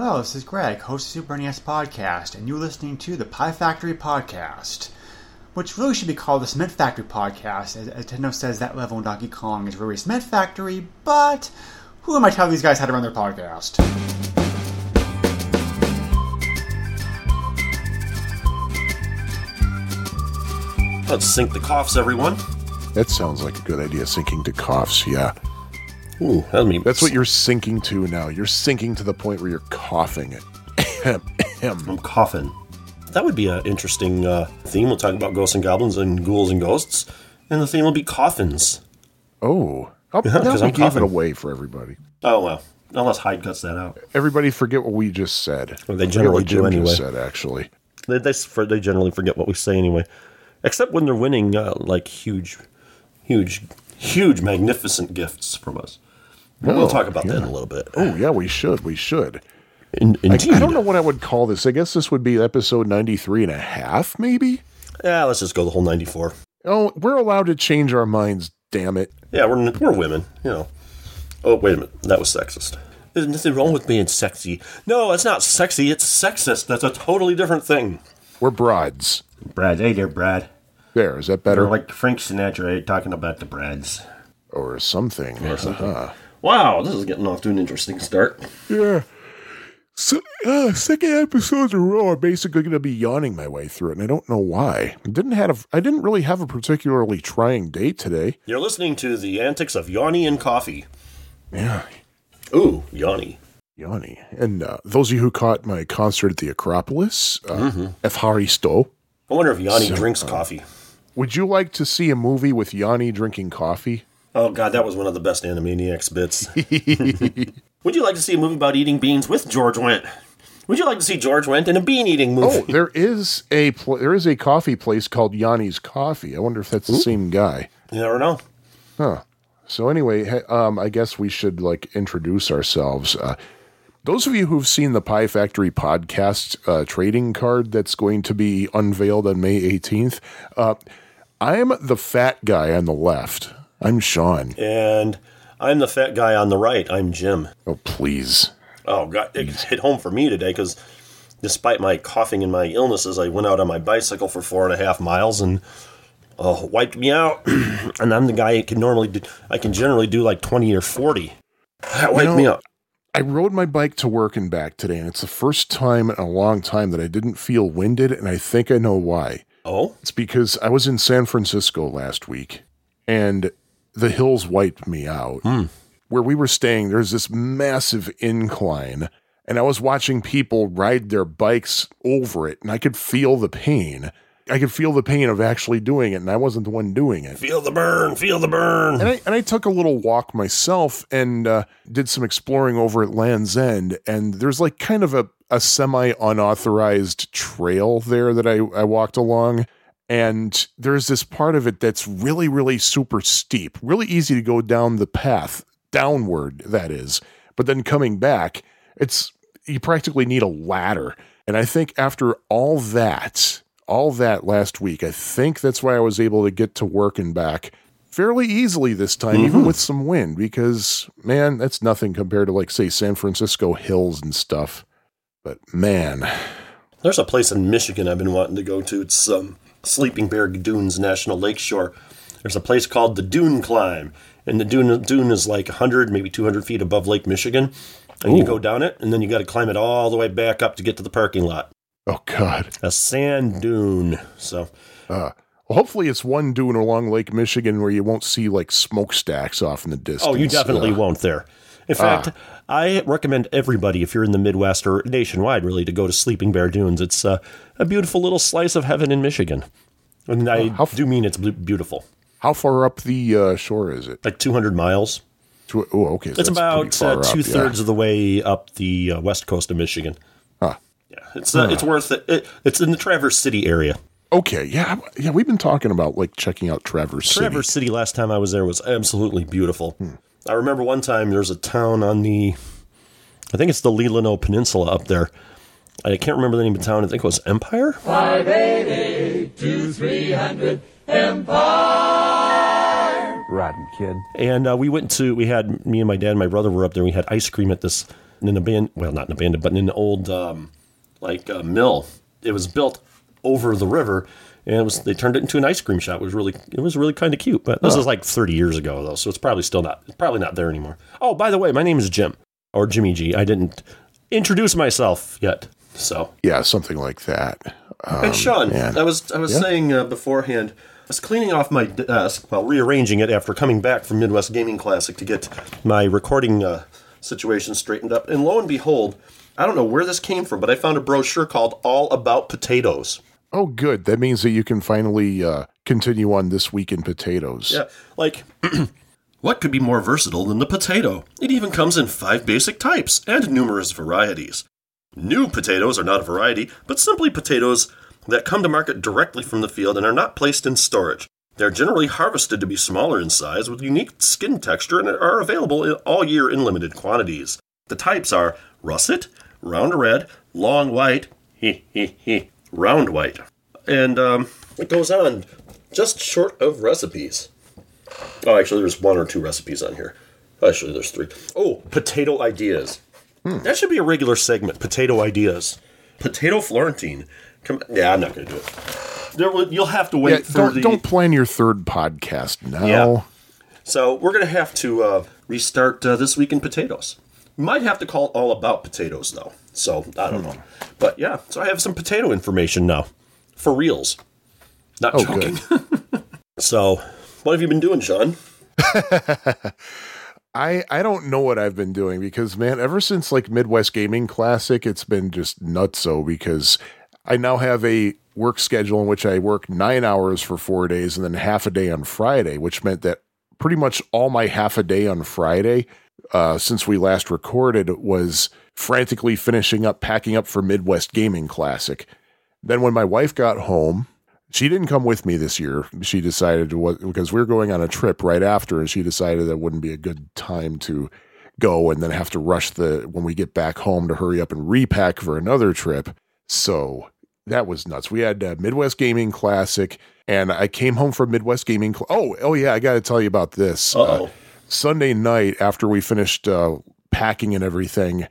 Hello, this is Greg, host of Super NES Podcast, and you're listening to the Pie Factory Podcast, which really should be called the Cement Factory Podcast, as, as Nintendo says that level in Donkey Kong is really a cement factory, but who am I telling these guys how to run their podcast? Let's sink the coughs, everyone. That sounds like a good idea, sinking to coughs, yeah. Ooh, that'll That's what you're sinking to now. You're sinking to the point where you're coughing it. I'm coughing. That would be an interesting uh, theme. We'll talk about ghosts and goblins and ghouls and ghosts, and the theme will be coffins. oh. Oh, Yeah, now 'cause we I'm gave it coughing. away for everybody. Oh well, unless Hyde cuts that out. Everybody forget what we just said. Well, they generally what Jim do just anyway. said, actually. They, they, they generally forget what we say anyway, except when they're winning uh, like huge, huge, huge, magnificent gifts from us. But we'll Oh, talk about that in a little bit. Oh, yeah, we should. We should. In, I, indeed. I don't know what I would call this. I guess this would be episode 93 and a half, maybe? Yeah, let's just go the whole ninety-four. Oh, we're allowed to change our minds, damn it. Yeah, we're we're women, you know. Oh wait a minute, that was sexist. There's nothing wrong with being sexy. No, it's not sexy. It's sexist. That's a totally different thing. We're broads. Brad, hey there, Brad. There, is that better? Or like Frank Sinatra talking about the Brads. or something. Uh-huh. Wow, this is getting off to an interesting start. Yeah. So, uh, second episodes in a row, I'm basically going to be yawning my way through it, and I don't know why. I didn't have I didn't really have a particularly trying day today. You're listening to the antics of Yanni and Coffee. Yeah, Ooh, Yanni. yawny. And uh, those of you who caught my concert at the Acropolis, uh, Evharisto, I wonder if Yanni So, drinks coffee. would you like to see a movie with Yanni drinking coffee? Oh god, that was one of the best Animaniacs bits. Would you like to see a movie about eating beans with George Wendt? Would you like to see George Wendt in a bean eating movie? Oh, there is a pl- there is a coffee place called Yanni's Coffee. I wonder if that's the same guy. You never know. Huh. So anyway, um, I guess we should like introduce ourselves. Uh, those of you who've seen the Pie Factory podcast uh, trading card that's going to be unveiled on May 18th, uh, I'm the fat guy on the left. I'm Sean. And I'm the fat guy on the right. I'm Jim. Oh, please. Oh god, it hit home for me today because despite my coughing and my illnesses, I went out on my bicycle for four and a half miles and uh, wiped me out. and I'm the guy who can normally do. I can generally do like twenty or forty. That wiped know- me out. I rode my bike to work and back today, and it's the first time in a long time that I didn't feel winded, and I think I know why. Oh, It's because I was in San Francisco last week and the hills wiped me out. Where we were staying, there's this massive incline, and I was watching people ride their bikes over it, and I could feel the pain. I could feel the pain of actually doing it, and I wasn't the one doing it. feel the burn, feel the burn. And I, and I took a little walk myself and uh, did some exploring over at Land's End. And there's like kind of a, a semi unauthorized trail there that I, I walked along. And there's this part of it that's really, really super steep, really easy to go down the path, downward, that is. But then coming back, it's you practically need a ladder. And I think after all that, all that last week, I think that's why I was able to get to work and back fairly easily this time, even with some wind, because man, that's nothing compared to like say San Francisco hills and stuff. But man, There's a place in Michigan I've been wanting to go to. It's um, Sleeping Bear Dunes National Lakeshore. There's a place called the Dune Climb, and the dune dune is like 100, maybe 200 feet above Lake Michigan. And you go down it, and then you got to climb it all the way back up to get to the parking lot. oh god. A sand dune. So Uh, well, hopefully it's one dune along Lake Michigan where you won't see like smokestacks off in the distance. Oh, you definitely Uh, won't there. In fact, I recommend everybody, if you're in the Midwest or nationwide, really, to go to Sleeping Bear Dunes. It's uh, a beautiful little slice of heaven in Michigan. And I f- do mean it's beautiful. How far up the uh, shore is it? Like 200 miles. To, oh, okay. so It's that's about uh, up, two yeah. thirds of the way up the uh, west coast of Michigan. Huh. Yeah, it's uh, it's worth it. it. It's in the Traverse City area. Okay, yeah, yeah. We've been talking about like checking out Traverse City. Traverse City. Last time I was there was absolutely beautiful. I remember one time there's a town on the, I think it's the Leelanau Peninsula up there. I can't remember the name of the town. I think it was Empire. Rotten kid. And uh, we went to, we had, me and my dad and my brother were up there. We had ice cream at this in an abandoned, well, not an abandoned, but in an old um, like uh, mill. It was built over the river, and it was they turned it into an ice cream shop. It was really it was really kind of cute. But this is like 30 years ago though, so it's probably still not it's probably not there anymore. Oh, by the way, my name is Jim or Jimmy G. I didn't introduce myself yet, so Yeah, something like that. Um, and Sean, man. I was I was Yeah. saying uh, beforehand, I was cleaning off my desk while rearranging it after coming back from Midwest Gaming Classic to get my recording uh, situation straightened up, and lo and behold, I don't know where this came from, but I found a brochure called "All About Potatoes." Oh, good. That means that you can finally uh, continue on this week in potatoes. Yeah, like. What could be more versatile than the potato? It even comes in five basic types and numerous varieties. New potatoes are not a variety, but simply potatoes that come to market directly from the field and are not placed in storage. They're generally harvested to be smaller in size with unique skin texture and are available all year in limited quantities. The types are russet, round red, long white, round white. And um, it goes on just short of recipes. Oh, actually, there's one or two recipes on here. Actually, there's three. Oh, potato ideas. That should be a regular segment. Potato ideas. Potato Florentine. Come. Yeah, I'm not going to do it. There, you'll have to wait Yeah, for don't, the. don't plan your third podcast now. Yeah. So we're going to have to uh, restart uh, this week in potatoes. We might have to call all about potatoes, though. So I don't know. But yeah, so I have some potato information now, for reals. Not Oh, joking. so, what have you been doing, Sean? I I don't know what I've been doing because man, ever since like Midwest Gaming Classic, it's been just nutso because I now have a work schedule in which I work nine hours for four days and then half a day on Friday, which meant that pretty much all my half a day on Friday, uh, since we last recorded, was frantically finishing up packing up for Midwest Gaming Classic. Then when my wife got home, she didn't come with me this year. She decided to because we were going on a trip right after, and she decided that wouldn't be a good time to go and then have to rush the when we get back home to hurry up and repack for another trip. So that was nuts. We had uh, Midwest Gaming Classic, and I came home from Midwest Gaming. Cl- oh, oh yeah, I got to tell you about this. Uh-oh. Sunday night after we finished uh, packing and everything,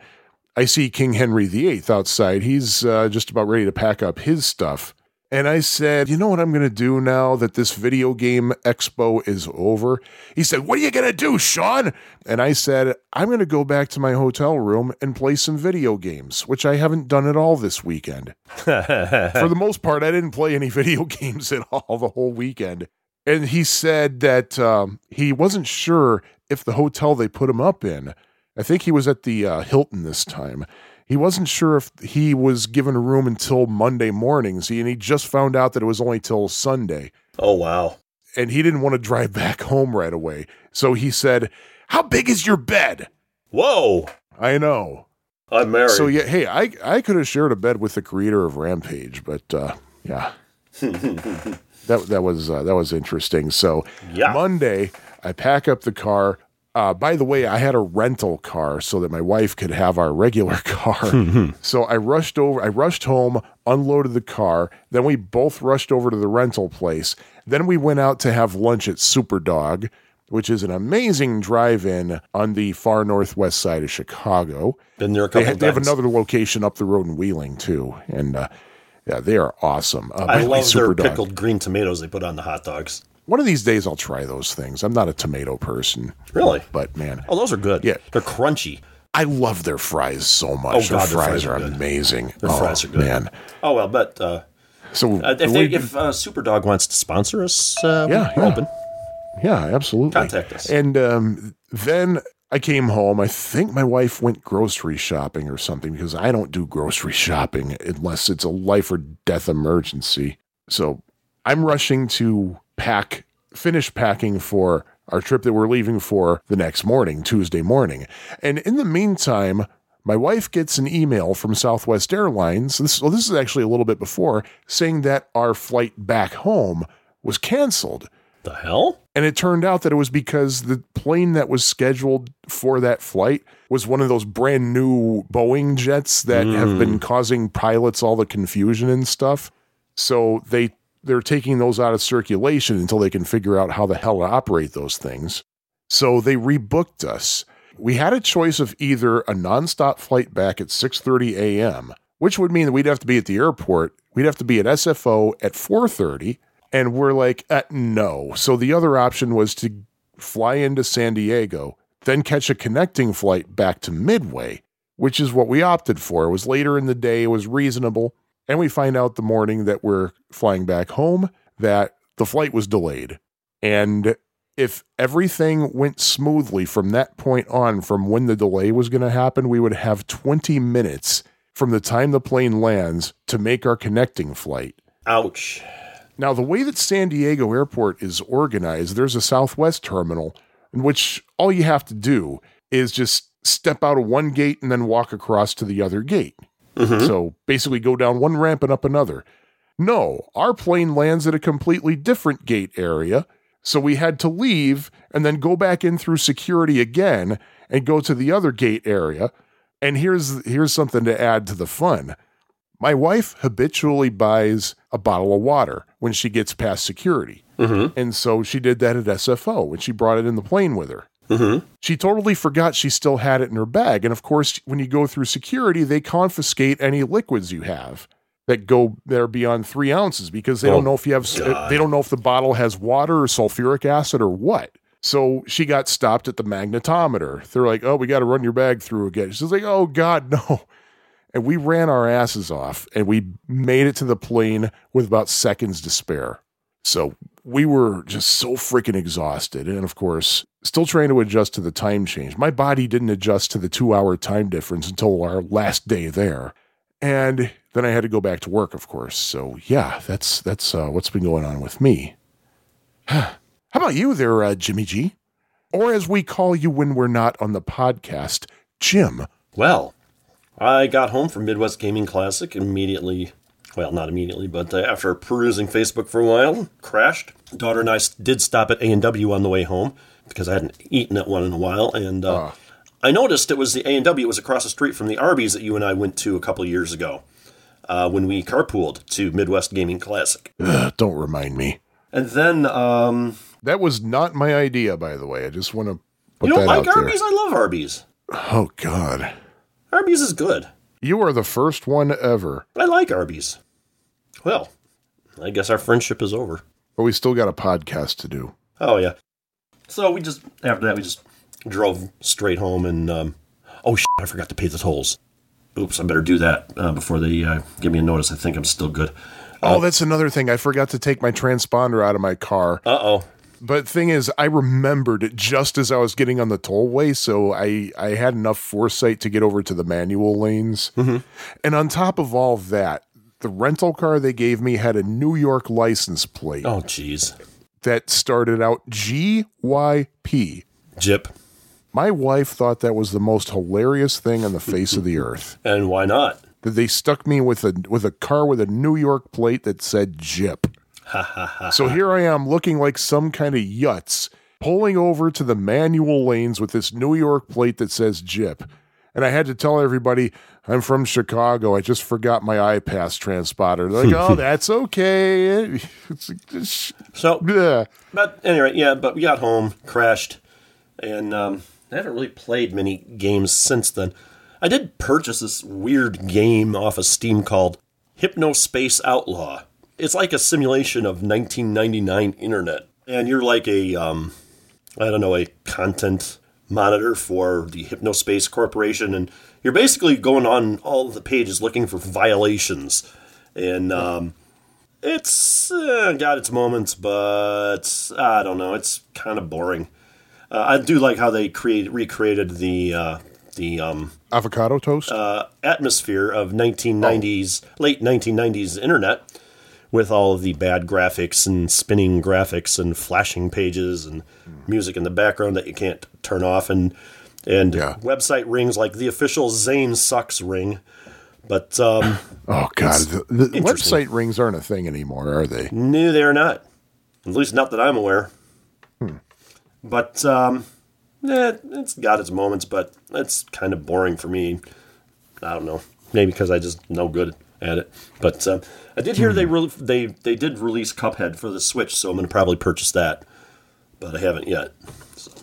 I see King Henry VIII outside. He's uh, just about ready to pack up his stuff. And I said, You know what I'm going to do now that this video game expo is over? He said, What are you going to do, Sean? And I said, I'm going to go back to my hotel room and play some video games, which I haven't done at all this weekend. For the most part, I didn't play any video games at all the whole weekend. And he said that um, he wasn't sure if the hotel they put him up in, I think he was at the uh, Hilton this time. He wasn't sure if he was given a room until Monday morning. See, and he just found out that it was only till Sunday. Oh, wow. And he didn't want to drive back home right away. So he said, How big is your bed? Whoa. I know. I'm married. So yeah, hey, I I could have shared a bed with the creator of Rampage, but uh, yeah, that that was uh, that was interesting. So Yeah. Monday, I pack up the car. Uh, by the way, I had a rental car so that my wife could have our regular car. so I rushed over. I rushed home, unloaded the car. Then we both rushed over to the rental place. Then we went out to have lunch at Superdog, which is an amazing drive-in on the far northwest side of Chicago. Been there a They, couple ha- they have another location up the road in Wheeling too, and uh, yeah, they are awesome. Uh, I love their Superdog. pickled green tomatoes they put on the hot dogs. One of these days, I'll try those things. I'm not a tomato person, Really? but man, Oh, those are good. Yeah. They're crunchy. I love their fries so much. Oh, their God, their fries, fries are, are amazing. Their oh, fries are good. man. Oh, well, but uh, So uh, if, they, if uh, Superdog wants to sponsor us, uh, Yeah, we're yeah. open. Yeah, absolutely. Contact us. And um, then I came home. I think my wife went grocery shopping or something because I don't do grocery shopping unless it's a life or death emergency. So I'm rushing to pack, finish packing for our trip that we're leaving for the next morning, Tuesday morning. And in the meantime, my wife gets an email from Southwest Airlines. This, well, this is actually a little bit before saying that our flight back home was canceled. The hell? And it turned out that it was because the plane that was scheduled for that flight was one of those brand new Boeing jets that have mm. been causing pilots all the confusion and stuff. So they they're taking those out of circulation until they can figure out how the hell to operate those things. So they rebooked us. we had a choice of either a nonstop flight back at 6:30 a.m., which would mean that we'd have to be at the airport. We'd have to be at SFO at 4:30, and we're like, uh, no. So the other option was to fly into San Diego, then catch a connecting flight back to Midway, which is what we opted for. It was later in the day, it was reasonable, and we find out the morning that we're flying back home that the flight was delayed. And if everything went smoothly from that point on, from when the delay was going to happen, we would have 20 minutes from the time the plane lands to make our connecting flight. Ouch. Now, the way that San Diego Airport is organized, there's a Southwest terminal in which all you have to do is just step out of one gate and then walk across to the other gate. Mm-hmm. So basically, go down one ramp and up another. No, our plane lands at a completely different gate area. So we had to leave and then go back in through security again and go to the other gate area. And here's here's something to add to the fun. My wife habitually buys a bottle of water when she gets past security. Mm-hmm. And so she did that at SFO when she brought it in the plane with her. Mm-hmm. She totally forgot she still had it in her bag. And of course, when you go through security, they confiscate any liquids you have that go there beyond three ounces because they Oh, don't know if you have, God. Uh, they don't know if the bottle has water or sulfuric acid or what. So she got stopped at the magnetometer. They're like, oh, we got to run your bag through again. She's like, oh, God, no. And we ran our asses off and we made it to the plane with about seconds to spare. So we were just so freaking exhausted. And of course, still trying to adjust to the time change. My body didn't adjust to the two hour time difference until our last day there. And then I had to go back to work, of course. So yeah, that's that's uh, what's been going on with me. How about you there, uh, Jimmy G? Or as we call you when we're not on the podcast, Jim. Well, I got home from Midwest Gaming Classic immediately. Well, not immediately, but uh, after perusing Facebook for a while, crashed. Daughter and I did stop at A and W on the way home because I hadn't eaten at one in a while, and uh, I noticed it was the A and W. It was across the street from the Arby's that you and I went to a couple years ago uh, when we carpooled to Midwest Gaming Classic. Ugh, don't remind me. And then, um, That was not my idea, by the way. I just want to put you don't that like out there. Arby's? I love Arby's. Oh God, Arby's is good. you are the first one ever. I like Arby's. Well, I guess our friendship is over. But we still got a podcast to do. Oh yeah. So we just after that we just drove straight home and um, oh shit, I forgot to pay the tolls. Oops, I better do that uh, before they uh, give me a notice. I think I'm still good. Oh, that's another thing. I forgot to take my transponder out of my car. Uh oh. But thing is, I remembered it just as I was getting on the tollway, so I I had enough foresight to get over to the manual lanes. And on top of all that, the rental car they gave me had a New York license plate Oh jeez. that started out GYP. Jip. My wife thought that was the most hilarious thing on the face of the earth. And why not? That they stuck me with a with a car with a New York plate that said Jip. so here I am looking like some kind of yutz, pulling over to the manual lanes with this New York plate that says Jip. And I had to tell everybody, I'm from Chicago. I just forgot my iPass transponder. They're like, oh, that's okay. It's, it's, So, yeah. but anyway, yeah. But we got home, crashed, and um, I haven't really played many games since then. I did purchase this weird game off of Steam called Hypnospace Outlaw. It's like a simulation of 1999 internet, and you're like a um, I don't know, a content monitor for the Hypnospace Corporation, and you're basically going on all the pages looking for violations. And um, it's uh, got its moments, but I don't know. It's kind of boring. Uh, I do like how they create recreated the uh, the um, Avocado toast? uh, atmosphere of 1990s, late 1990s internet, with all of the bad graphics and spinning graphics and flashing pages and music in the background that you can't turn off and and Yeah. website rings like the official Zane sucks ring. But um, oh, God. The, the website rings aren't a thing anymore, are they? no, they're not. At least not that I'm aware. But um, eh, it's got its moments, but it's kind of boring for me. I don't know. Maybe because I just no good at it. But uh, I did hear they re- they they did release Cuphead for the Switch, so I'm going to probably purchase that. But I haven't yet.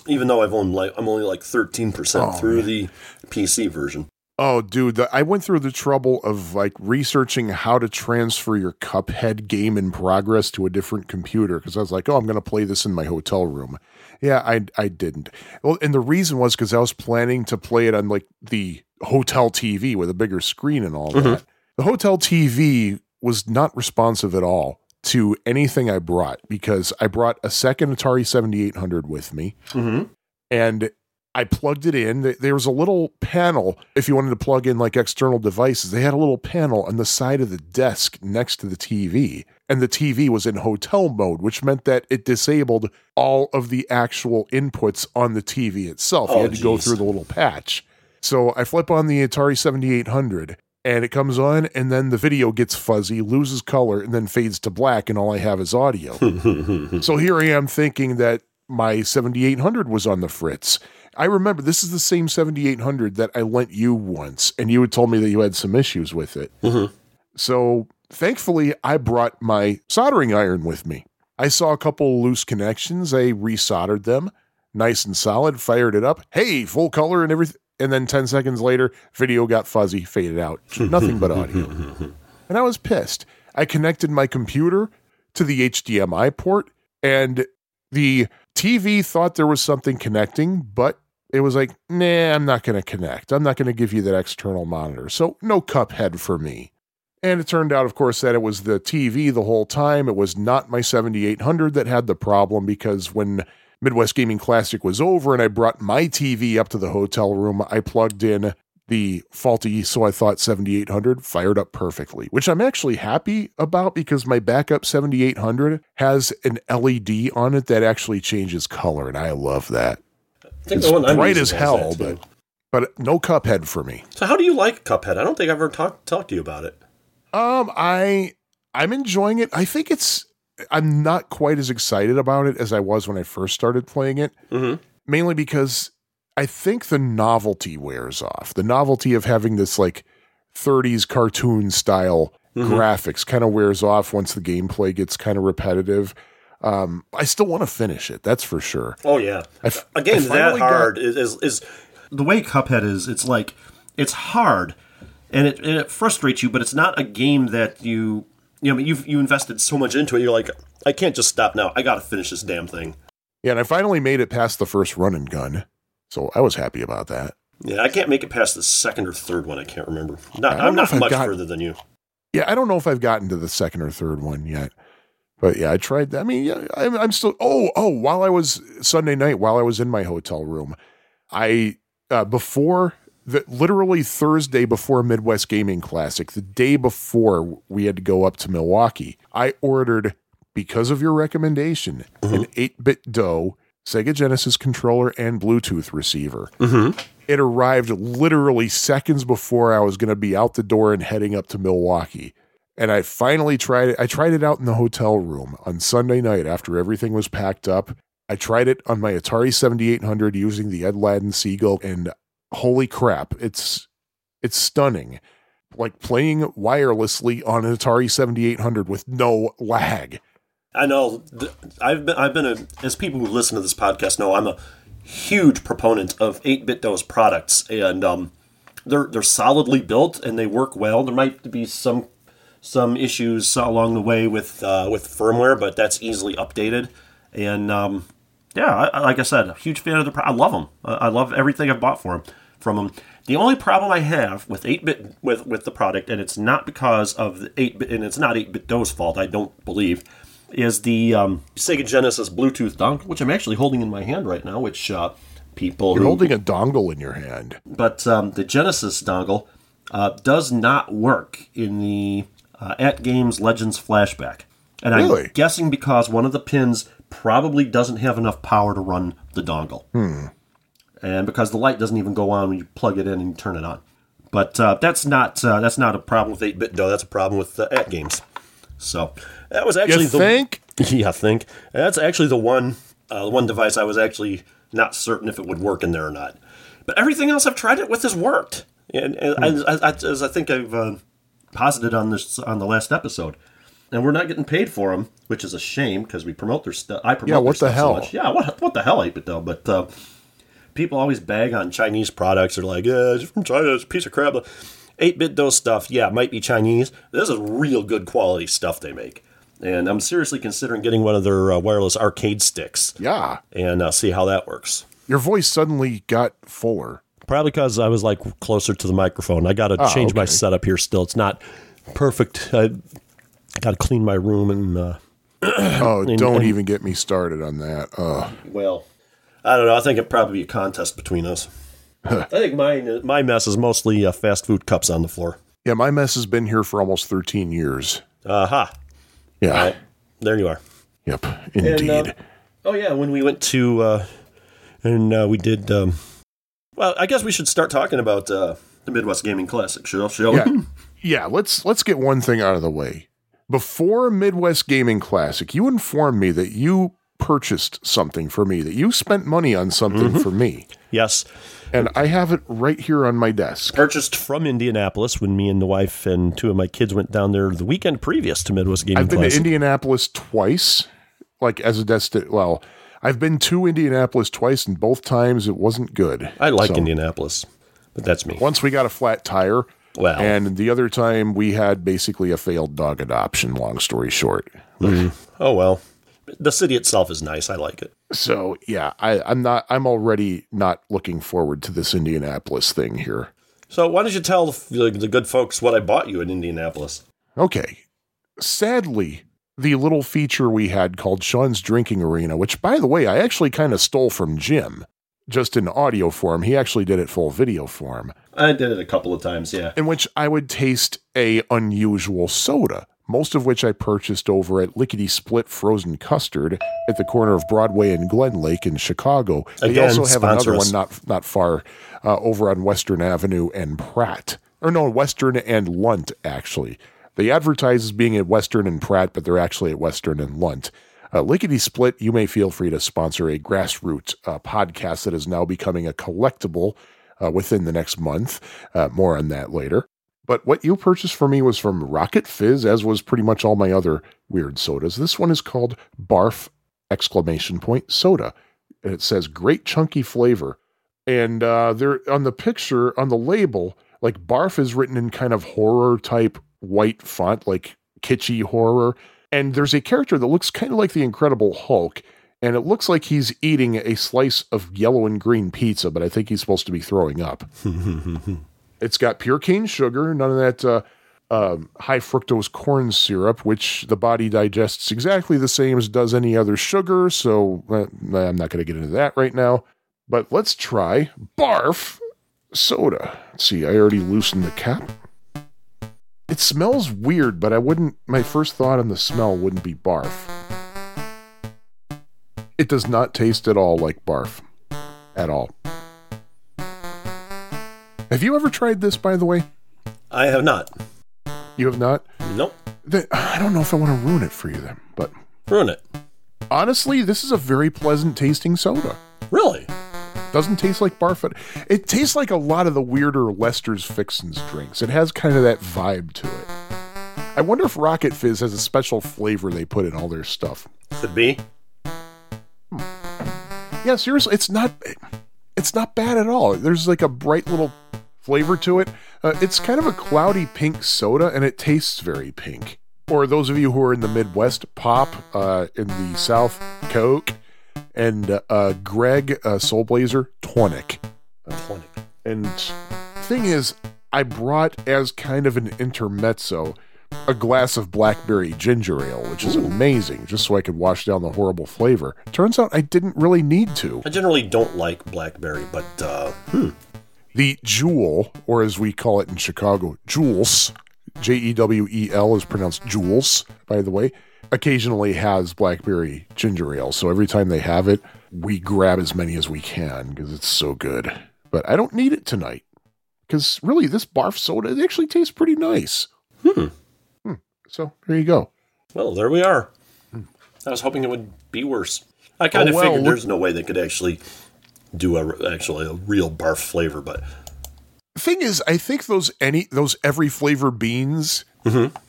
Even though I've owned like I'm only like 13 percent oh, through the PC version. Oh, dude, the, I went through the trouble of like researching how to transfer your Cuphead game in progress to a different computer because I was like, oh, I'm going to play this in my hotel room. Yeah, I I didn't. Well, and the reason was because I was planning to play it on like the hotel TV with a bigger screen and all mm-hmm. that. The hotel TV was not responsive at all to anything I brought because I brought a second Atari 7800 with me Mm-hmm. and I plugged it in. There was a little panel if you wanted to plug in like external devices. They had a little panel on the side of the desk next to the TV, and the TV was in hotel mode, which meant that it disabled all of the actual inputs on the TV itself. you Oh, had to go through the little patch. So I flip on the Atari 7800 and it comes on and then the video gets fuzzy, loses color and then fades to black and all I have is audio. So here I am thinking that my 7800 was on the fritz. I remember this is the same 7800 that I lent you once, and you had told me that you had some issues with it. Mm-hmm. So thankfully, I brought my soldering iron with me. I saw a couple loose connections. I resoldered them, nice and solid, fired it up. Hey, full color and everything. And then 10 seconds later, video got fuzzy, faded out. Nothing but audio. and I was pissed. I connected my computer to the HDMI port, and the TV thought there was something connecting, but it was like, nah, I'm not going to connect. I'm not going to give you that external monitor. So, no Cuphead for me. And it turned out, of course, that it was the TV the whole time. It was not my 7800 that had the problem because when Midwest Gaming Classic was over and I brought my TV up to the hotel room, I plugged in the faulty, so I thought 7800 fired up perfectly, which I'm actually happy about because my backup 7800 has an LED on it that actually changes color, and I love that. I think It's the one I'm bright as hell, but but no Cuphead for me. So how do you like Cuphead? I don't think I've ever talked talked to you about it. Um, I I'm enjoying it. I think it's I'm not quite as excited about it as I was when I first started playing it. Mhm. Mainly because I think the novelty wears off. The novelty of having this like 30s cartoon style graphics kind of wears off once the gameplay gets kind of repetitive. Um, I still want to finish it. That's for sure. Oh yeah, I f- a game I that finally got- hard is, is is the way Cuphead is. It's like it's hard, and it, and it frustrates you. But it's not a game that you you know you've you invested so much into it. You're like, I can't just stop now. I got to finish this damn thing. Yeah, and I finally made it past the first run and gun. So I was happy about that. Yeah, I can't make it past the second or third one. I can't remember. Not, I'm not much got- further than you. Yeah, I don't know if I've gotten to the second or third one yet. But yeah, I tried. that. I mean, yeah, I'm, I'm still. Oh, oh! While I was Sunday night, while I was in my hotel room, I uh, before the literally Thursday before Midwest Gaming Classic, the day before we had to go up to Milwaukee, I ordered because of your recommendation an mm-hmm. 8BitDo Sega Genesis controller and Bluetooth receiver. Mm-hmm. It arrived literally seconds before I was going to be out the door and heading up to Milwaukee. And I finally tried it. I tried it out in the hotel room on Sunday night after everything was packed up. I tried it on my Atari 7800 using the Ed Ladden Seagull, and holy crap, it's it's stunning. Like playing wirelessly on an Atari 7800 with no lag. I know. I've been. I've been a. As people who listen to this podcast know, I'm a huge proponent of 8BitDo's products, and um, they're they're solidly built and they work well. There might be some some issues along the way with uh, with firmware, but that's easily updated. And um, yeah, like I said, a huge fan of the. I love them. I love everything I've bought for them from them. The only problem I have with 8-bit with with the product, and it's not because of the 8-bit, and it's not 8BitDo's fault. I don't believe is the um, Sega Genesis Bluetooth dongle, which I'm actually holding in my hand right now. Which uh, people You're who, holding a dongle in your hand. but um, the Genesis dongle uh, does not work in the uh, AtGames Legends flashback, and Really? I'm guessing because one of the pins probably doesn't have enough power to run the dongle, and because the light doesn't even go on when you plug it in and you turn it on. But uh, that's not uh, that's not a problem with 8BitDo's. That's a problem with uh, AtGames. So that was actually You the think? yeah, I think that's actually the one uh, the one device I was actually not certain if it would work in there or not. But everything else I've tried it with has worked, and, and as, as, as I think I've uh, posited on this on the last episode, and we're not getting paid for them, which is a shame because we promote their stuff. I promote Yeah, what their the stuff so hell? much. Yeah, what what the hell, 8 though? But uh, people always bag on Chinese products. They're like, yeah, it's from China, it's a piece of crap. 8BitDo's stuff, yeah, might be Chinese. This is real good quality stuff they make. And I'm seriously considering getting one of their uh, wireless arcade sticks Yeah. and uh, see how that works. Your voice suddenly got fuller. Probably because I was like closer to the microphone. I got to Oh, change my setup here still. It's not perfect. I got to clean my room and, uh, Oh, And- don't and- even get me started on that. Uh, well, I don't know. I think it'd probably be a contest between us. I think mine, my mess is mostly uh, fast food cups on the floor. yeah, my mess has been here for almost 13 years. Aha. Yeah. All right. There you are. Yep. Indeed. And, uh, oh yeah, when we went to uh, and uh, we did. Um, well, I guess we should start talking about uh, the Midwest Gaming Classic. Shall, shall we? yeah. yeah, let's let's get one thing out of the way. Before Midwest Gaming Classic, you informed me that you purchased something for me, that you spent money on something Mm-hmm. for me. Yes. And I have it right here on my desk. Purchased from Indianapolis when me and the wife and two of my kids went down there the weekend previous to Midwest Gaming I've been Classic. to Indianapolis twice, like as a destination. Well, I've been to Indianapolis twice, and both times it wasn't good. I like So, Indianapolis, but that's me. Once we got a flat tire, Well. and the other time we had basically a failed dog adoption. Long story short. Oh well, the city itself is nice. I like it. So yeah, I, I'm not. I'm already not looking forward to this Indianapolis thing here. So why don't you tell the, the good folks what I bought you in Indianapolis? Okay. Sadly, the little feature we had called Sean's Drinking Arena, which by the way, I actually kind of stole from Jim, just in audio form. He actually did it full video form, I did it a couple of times. Yeah. in which I would taste a unusual soda, most of which I purchased over at Lickety Split Frozen Custard at the corner of Broadway and Glen Lake in Chicago. They Again, also have another us. one not not far uh, over on Western Avenue and Pratt, or no, Western and Lunt actually. They advertise as being at Western and Pratt, but they're actually at Western and Lunt. Uh, Lickety Split, you may feel free to sponsor a grassroots uh, podcast that is now becoming a collectible uh, within the next month. Uh, more on that later. But what you purchased for me was from Rocket Fizz, as was pretty much all my other weird sodas. This one is called Barf exclamation point soda. And it says great chunky flavor. And uh, there on the picture on the label, like barf is written in kind of horror type white font, like kitschy horror. And there's a character that looks kind of like the Incredible Hulk, and it looks like he's eating a slice of yellow and green pizza, but I think he's supposed to be throwing up. It's got pure cane sugar, none of that uh, um, high fructose corn syrup, which the body digests exactly the same as does any other sugar. So uh, I'm not going to get into that right now. But let's try barf soda. Let's see, I already loosened the cap. It smells weird, but I wouldn't. My first thought on the smell wouldn't be barf. It does not taste at all like barf. At all. Have you ever tried this, by the way? I have not. You have not? Nope. Then- I don't know if I want to ruin it for you then, but Ruin it. honestly, this is a very pleasant tasting soda. Really? Doesn't taste like barf. It, it tastes like a lot of the weirder Lester's Fixins drinks. It has kind of that vibe to it. I wonder if Rocket Fizz has a special flavor they put in all their stuff. Could be. Hmm. Yeah, seriously, it's not it's not bad at all. There's like a bright little flavor to it. Uh, it's kind of a cloudy pink soda, and it tastes very pink. Or those of you who are in the Midwest, pop. Uh, in the South, Coke, and uh, uh, Greg uh, Soulblazer tonic. Tonic. And thing is, I brought as kind of an intermezzo a glass of blackberry ginger ale, which is amazing, just so I could wash down the horrible flavor. Turns out I didn't really need to. I generally don't like blackberry, but uh, The Jewel, or as we call it in Chicago, Jules, J E W E L is pronounced Jules, by the way, occasionally has blackberry ginger ale. So every time they have it, we grab as many as we can because it's so good. But I don't need it tonight because really, this barf soda it actually tastes pretty nice. Hmm. So there you go. well, there we are. I was hoping it would be worse. I kind of Oh, well, figured there's no way they could actually do a actually a real barf flavor, but Thing is, I think those any those every flavor beans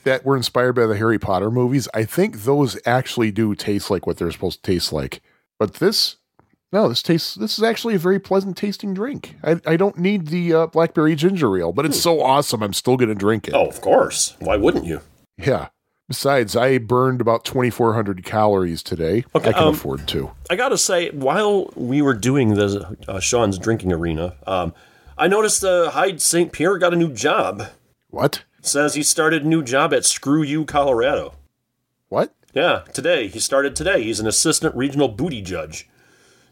that were inspired by the Harry Potter movies, I think those actually do taste like what they're supposed to taste like. But this, no, this tastes. This is actually a very pleasant tasting drink. I, I don't need the uh, blackberry ginger ale, but it's so awesome. I'm still going to drink it. Oh, of course. Why wouldn't you? Yeah. Besides, I burned about 2,400 calories today. Okay, I can um, afford to. I gotta say, while we were doing the uh, Sean's drinking arena, um, I noticed uh, Hyde St. Pierre got a new job. What? says he started a new job at Screw You, Colorado. What? Yeah, today. He started today. He's an assistant regional booty judge.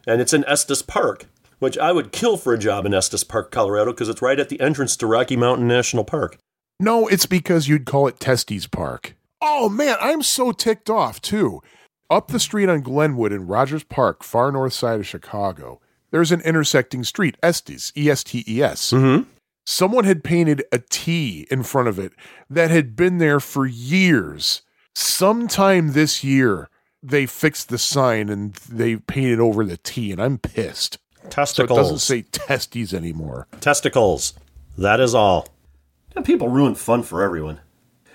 And it's in Estes Park, which I would kill for a job in Estes Park, Colorado, because it's right at the entrance to Rocky Mountain National Park. No, it's because you'd call it Testes Park. Oh man, I'm so ticked off too. Up the street on Glenwood in Rogers Park, far north side of Chicago, there's an intersecting street, Estes, E S T E S. Mm-hmm. Someone had painted a T in front of it that had been there for years. Sometime this year, they fixed the sign and they painted over the T, and I'm pissed. So it doesn't say testes anymore. Testicles. That is all. And people ruin fun for everyone.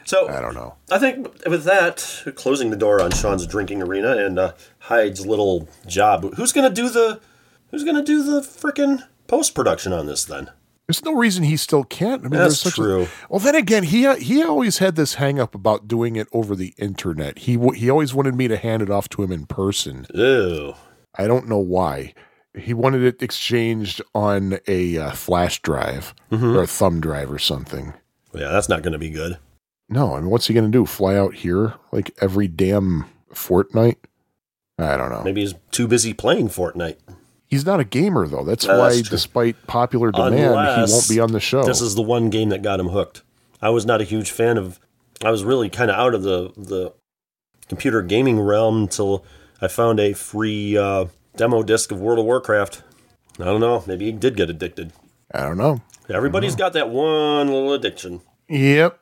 So I don't know. I think with that, closing the door on Sean's drinking arena and uh, Hyde's little job, who's gonna do the who's gonna do the frickin' post production on this then? There's no reason he still can't. I mean, That's there's such a- true. well, then again, he he always had this hang up about doing it over the internet. He he always wanted me to hand it off to him in person. Ew. I don't know why. He wanted it exchanged on a uh, flash drive Mm-hmm. or a thumb drive or something. Yeah, that's not gonna be good. No, I mean, what's he going to do? Fly out here like every damn fortnight? I don't know. Maybe he's too busy playing Fortnite. He's not a gamer though. That's why, true. despite popular demand, Unless he won't be on the show. This is the one game that got him hooked. I was not a huge fan of. I was really kind of out of the the computer gaming realm until I found a free uh, demo disc of World of Warcraft. I don't know. Maybe he did get addicted. I don't know. Everybody's got that one little addiction. Yep.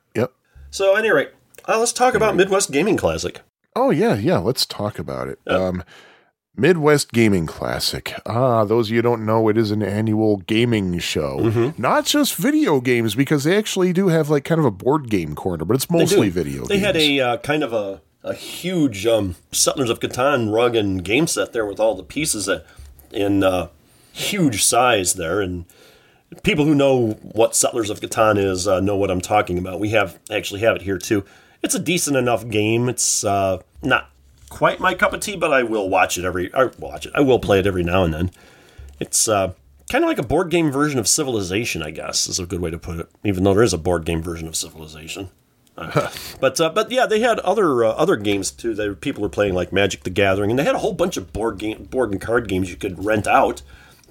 So, at any rate, uh, let's talk about Midwest Gaming Classic. Oh yeah, yeah. Let's talk about it. Um, Midwest Gaming Classic. Ah, those of you who don't know, it is an annual gaming show. Mm-hmm. Not just video games, because they actually do have like kind of a board game corner, but it's mostly video. They games. had a uh, kind of a, a huge um, Settlers of Catan rug and game set there with all the pieces that, in uh, huge size there. And people who know what Settlers of Catan is uh, know what I'm talking about. We have actually have it here too. It's a decent enough game. It's uh, not quite my cup of tea, but I will watch it every. I watch it. I will play it every now and then. It's uh, kind of like a board game version of Civilization, I guess, is a good way to put it. Even though there is a board game version of Civilization. Uh, but uh, but yeah, they had other uh, other games too. That people were playing like Magic the Gathering, and they had a whole bunch of board game board and card games you could rent out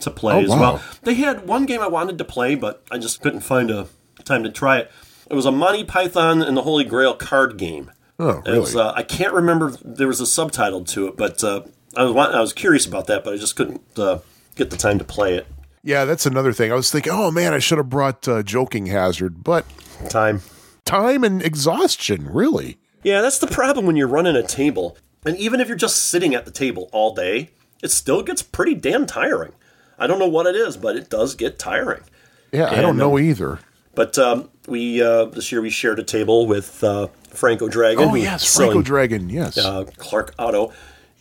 to play Oh, as wow. well. They had one game I wanted to play, but I just couldn't find a time to try it. It was a Monty Python and the Holy Grail card game. Oh, It was, really? uh, I can't remember. There was a subtitle to it, but uh, I was I was curious about that, but I just couldn't uh, get the time to play it. yeah, that's another thing. I was thinking, oh man, I should have brought uh, Joking Hazard, but Time. time and exhaustion, really. Yeah, that's the problem when you're running a table. And even if you're just sitting at the table all day, it still gets pretty damn tiring. I don't know what it is, but it does get tiring. Yeah, I don't know um, either. But um, we uh, this year we shared a table with uh, Franco Dragon. Oh yes, selling, Franco Dragon. Yes, uh, Clark Otto.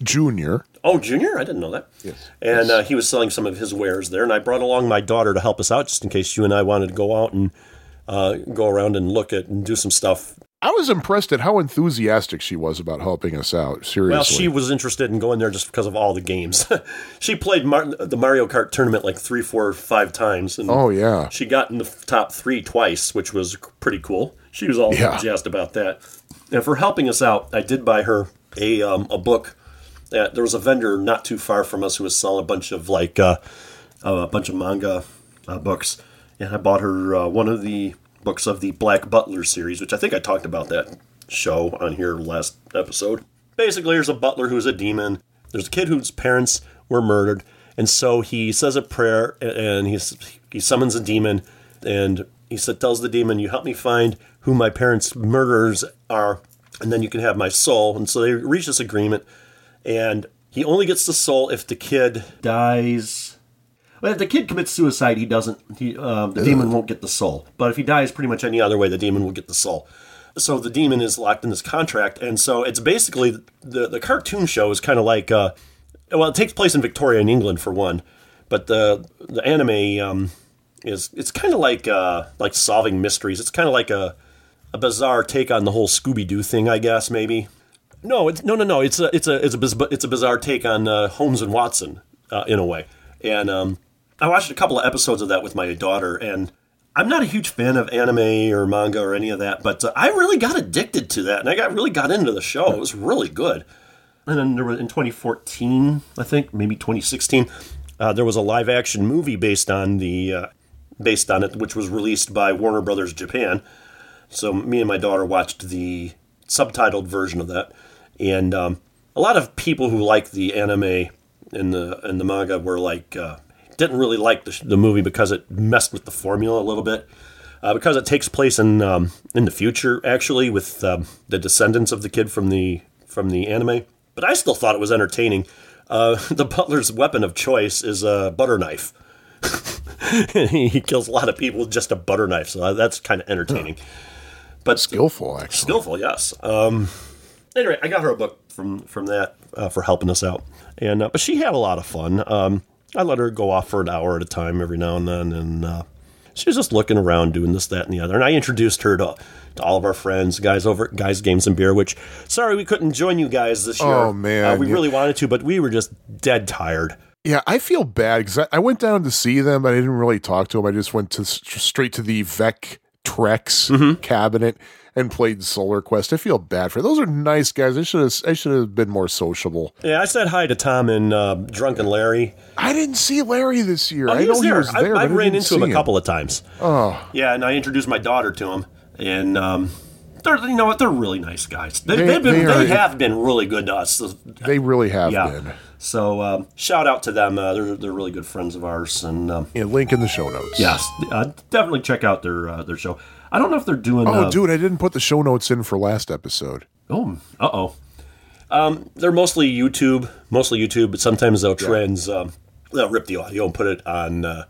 Junior. Oh, Junior, I didn't know that. Yes. And uh, he was selling some of his wares there, and I brought along my daughter to help us out, just in case you and I wanted to go out and uh, go around and look at and do some stuff. I was impressed at how enthusiastic she was about helping us out. Seriously. Well, she was interested in going there just because of all the games. she played Mar- the Mario Kart tournament like three, four, five times, and oh yeah. she got in the top three twice, which was pretty cool. She was all Yeah. jazzed about that. And for helping us out, I did buy her a um, a book. Uh, there was a vendor not too far from us who was selling a bunch of like uh, a bunch of manga uh, books, and I bought her uh, one of the books of the Black Butler series, which I think I talked about that show on here last episode. Basically, there's a butler who's a demon. There's a kid whose parents were murdered, and so he says a prayer and he he summons a demon, and he said tells the demon, "You help me find who my parents' murderers are, and then you can have my soul." And so they reach this agreement, and he only gets the soul if the kid dies. Well, if the kid commits suicide, he doesn't. He uh, the demon won't get the soul. But if he dies, pretty much any other way, the demon will get the soul. So the demon is locked in this contract, and so it's basically the the cartoon show is kind of like, uh, well, it takes place in Victorian England for one, but the the anime um, is it's kind of like uh, like solving mysteries. It's kind of like a a bizarre take on the whole Scooby Doo thing, I guess maybe. No, it's no, no, no. It's a it's a it's a it's a bizarre take on uh, Holmes and Watson uh, in a way, and um, I watched a couple of episodes of that with my daughter, and I'm not a huge fan of anime or manga or any of that, but uh, I really got addicted to that, and I got really got into the show. It was really good. And then there was in 2014, I think, maybe 2016, uh, there was a live action movie based on the uh, based on it, which was released by Warner Brothers Japan. So me and my daughter watched the subtitled version of that, and um, a lot of people who like the anime and the and the manga were like uh, didn't really like the, the movie because it messed with the formula a little bit. Uh, because it takes place in um, in the future, actually, with um, the descendants of the kid from the from the anime. But I still thought it was entertaining. Uh, the butler's weapon of choice is a butter knife. he kills a lot of people with just a butter knife, so that's kind of entertaining. But Skillful, actually. skillful, yes. Um, anyway, I got her a book from from that uh, for helping us out, and uh, but she had a lot of fun. Um, I let her go off for an hour at a time every now and then, and uh, she was just looking around doing this, that, and the other. And I introduced her to, to all of our friends, guys over at Guys Games and Beer. Which, sorry, we couldn't join you guys this year. Oh, man. uh, we Yeah. really wanted to, but we were just dead tired. Yeah, I feel bad because I, I went down to see them, but I didn't really talk to them. I just went to straight to the Vec Trex Mm-hmm. cabinet and played Solar Quest. I feel bad for those are nice guys. I should have I should have been more sociable. Yeah, I said hi to Tom and uh, Drunken Larry. I didn't see Larry this year. Oh, I know was he there. was there. I, I ran into him a couple of times. Oh, Yeah, and I introduced my daughter to him, and um, they're you know what they're really nice guys. They, They- have been they they, have been really good to us. They really have yeah. been. So um, shout out to them. Uh, they're they're really good friends of ours, and um, Yeah, link in the show notes. yes, uh, definitely check out their uh, their show. I don't know if they're doing. Oh, uh, dude, I didn't put the show notes in for last episode. Oh, uh oh. Um, they're mostly YouTube, mostly YouTube, but sometimes they'll trans, um, they'll rip the audio and put it on, uh,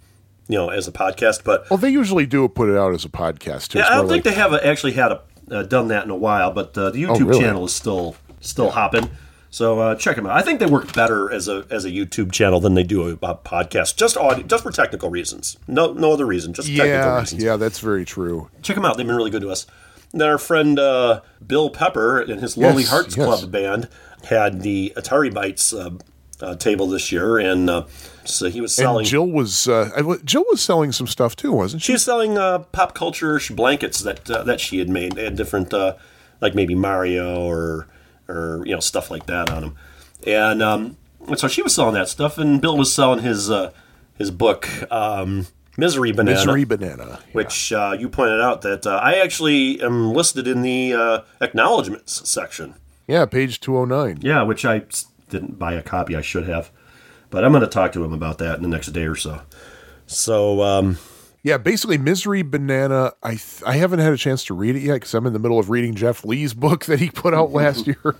you know, as a podcast. But Well, they usually do put it out as a podcast too. yeah, I don't think like- they have uh, actually had a, uh, done that in a while. But uh, the YouTube really? channel is still still hopping. So uh, check them out. I think they work better as a as a YouTube channel than they do a, podcast. Just audio, just for technical reasons. No no other reason. Just technical Yeah, reasons. yeah, that's very true. check them out. They've been really good to us. And then our friend uh, Bill Pepper and his Lonely Yes, Hearts yes. Club band had the Atari Bytes uh, uh, table this year, and uh, so he was selling. And Jill was uh, Jill was selling some stuff too, wasn't she? she was selling uh, pop culture blankets that uh, that she had made. They had different, uh, like maybe Mario or or you know stuff like that on them, and um, and so she was selling that stuff, and Bill was selling his uh, his book um, Misery Banana. Misery banana. which uh, you pointed out that uh, I actually am listed in the uh, acknowledgments section. Yeah, page two oh nine. Yeah, which I didn't buy a copy. I should have, but I'm going to talk to him about that in the next day or so. So um, Yeah, basically, Misery Banana. I th- I haven't had a chance to read it yet because I'm in the middle of reading Jeff Lee's book that he put out last year,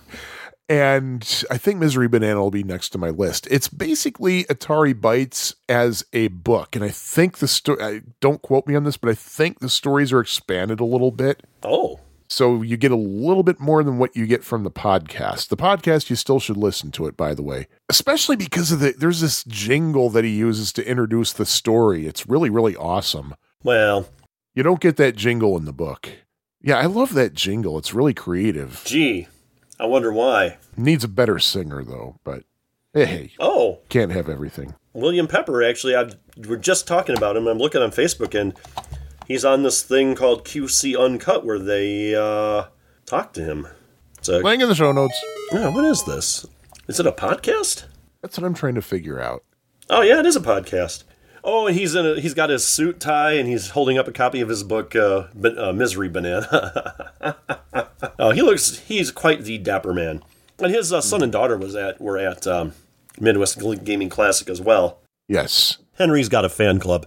and I think Misery Banana will be next to my list. It's basically Atari Bytes as a book, and I think the story. Don't quote me on this, but I think the stories are expanded a little bit. oh, So you get a little bit more than what you get from the podcast. The podcast, you still should listen to it, by the way, especially because of the there's this jingle that he uses to introduce the story. It's really, really awesome. well, You don't get that jingle in the book. Yeah, I love that jingle. It's really creative. gee, I wonder why. Needs a better singer though, but hey, Oh, can't have everything. William Pepper. Actually, I we're just talking about him. I'm looking on Facebook, and he's on this thing called QC Uncut, where they uh, talk to him. It's a, Link in the show notes. yeah, what is this? Is it a podcast? That's what I'm trying to figure out. Oh yeah, it is a podcast. Oh, and he's in a he's got his suit tie and he's holding up a copy of his book uh, uh, Misery Banana. oh, he looks he's quite the dapper man. And his uh, son and daughter was at were at um, Midwest Gaming Classic as well. Yes. Henry's got a fan club.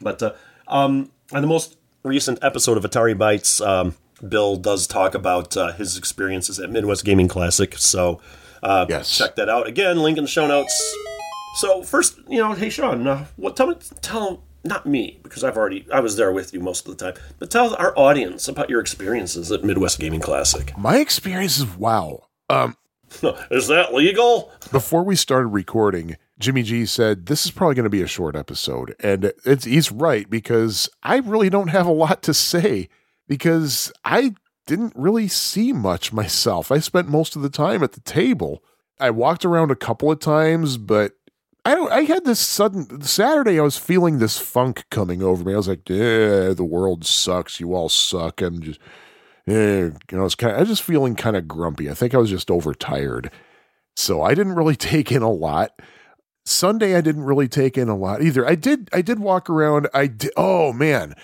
But uh, um, on the most recent episode of Atari Bytes, um, Bill does talk about uh, his experiences at Midwest Gaming Classic. So uh, Yes. check that out. Again, link in the show notes. So first, you know, hey Sean, uh, what tell me tell not me, because I've already I was there with you most of the time, but tell our audience about your experiences at Midwest Gaming Classic. My experience is wow. Um, Is that legal? before we started recording, Jimmy G said this is probably going to be a short episode, and it's he's right because I really don't have a lot to say because I didn't really see much myself. I spent most of the time at the table. I walked around a couple of times, but I don't. I had this sudden Saturday. I was feeling this funk coming over me. I was like, "Yeah, the world sucks. You all suck." I'm just, eh, you know, I was kind. Of, I was just feeling kind of grumpy. I think I was just overtired, so I didn't really take in a lot. Sunday, I didn't really take in a lot either. I did. I did walk around. I did. Oh man,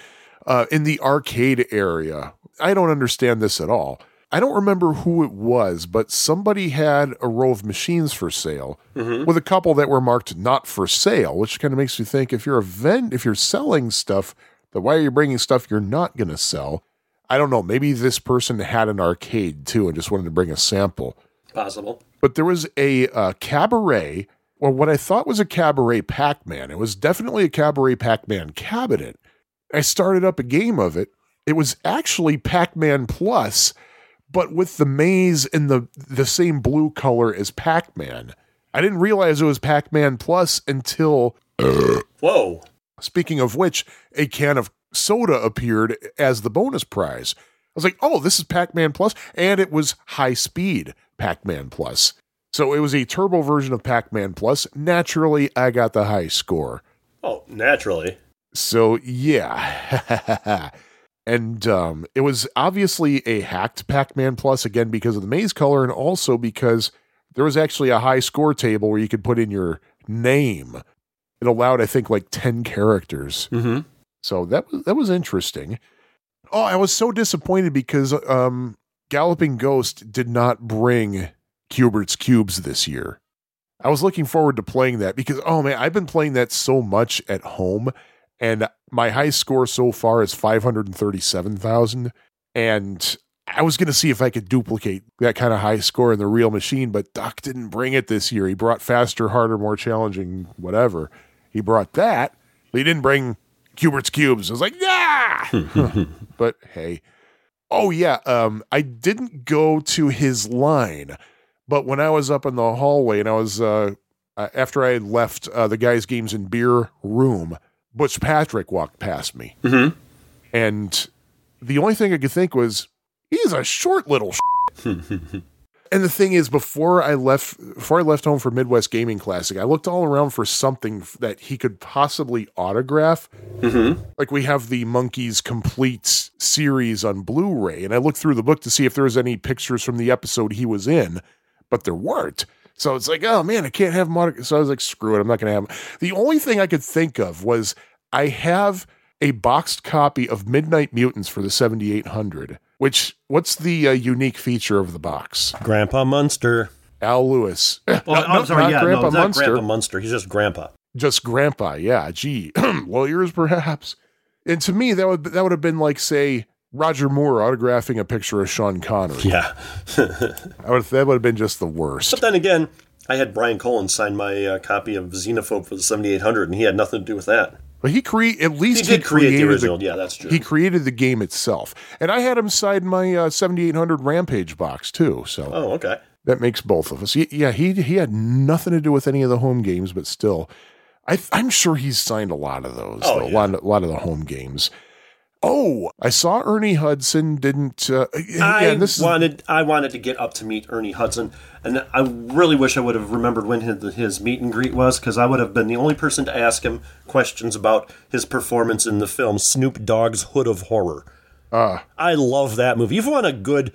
uh, in the arcade area. I don't understand this at all. I don't remember who it was, but somebody had a row of machines for sale with a couple that were marked not for sale, which kind of makes you think if you're a vend, if you're selling stuff, then why are you bringing stuff you're not going to sell? I don't know. Maybe this person had an arcade too and just wanted to bring a sample. Possible. But there was a uh, cabaret, or what I thought was a cabaret Pac Man. It was definitely a cabaret Pac Man cabinet. I started up a game of it. It was actually Pac Man Plus, but with the maze in the the same blue color as Pac Man. I didn't realize it was Pac Man Plus until, Whoa. speaking of which, a can of soda appeared as the bonus prize. I was like, oh, this is Pac Man Plus, and it was high speed Pac Man Plus. So it was a turbo version of Pac Man Plus. Naturally, I got the high score. Oh, naturally. So yeah. and um, it was obviously a hacked Pac-Man Plus again because of the maze color and also because there was actually a high score table where you could put in your name. It allowed, I think, like 10 characters. Mm-hmm. So that was that was interesting. Oh, I was so disappointed because um Galloping Ghost did not bring Q*bert's cubes this year. I was looking forward to playing that because oh man, I've been playing that so much at home and my high score so far is 537,000 and I was going to see if I could duplicate that kind of high score in the real machine, but Doc didn't bring it this year. He brought faster, harder, more challenging, whatever. He brought that. But he didn't bring Q*bert's cubes. I was like, yeah. but hey. Oh yeah, um I didn't go to his line, but when I was up in the hallway and I was uh uh, after I had left uh, the guys' games and beer room, Butch Patrick walked past me, Mm-hmm. and the only thing I could think was he's a short little. and the thing is, before I left, before I left home for Midwest Gaming Classic, I looked all around for something that he could possibly autograph. Mm-hmm. Like we have the Monkees Complete series on Blu-ray, and I looked through the book to see if there was any pictures from the episode he was in, but there weren't. So it's like, oh man, I can't have autog- So I was like, screw it, I'm not going to have him. The only thing I could think of was I have a boxed copy of Midnight Mutants for the 7800. Which what's the uh, unique feature of the box? Grandpa Munster. Al Lewis, Oh, Not- I'm not- sorry. Yeah, Grandpa no, not Munster. Grandpa Munster. He's just Grandpa. just Grandpa. Yeah, gee, lawyers perhaps. And to me, that would that would have been like say Roger Moore autographing a picture of Sean Connery. Yeah. I would, that would have been just the worst. But then again, I had Brian Colin sign my uh, copy of Xenophobe for the 7800, and he had nothing to do with that. But he create at least He did create the created original. yeah, that's true. He created the game itself, and I had him sign my uh, 7800 Rampage box too. So oh, okay. that makes both of us. He, yeah, he he had nothing to do with any of the home games, but still, I I'm sure he's signed a lot of those. Oh, though, yeah. a lot a lot of the home games. Oh, I saw Ernie Hudson didn't. Uh, I yeah, this is wanted I wanted to get up to meet Ernie Hudson, and I really wish I would have remembered when his, his meet and greet was, because I would have been the only person to ask him questions about his performance in the film Snoop Dogg's Hood of Horror. uh, I love that movie. You've want a good,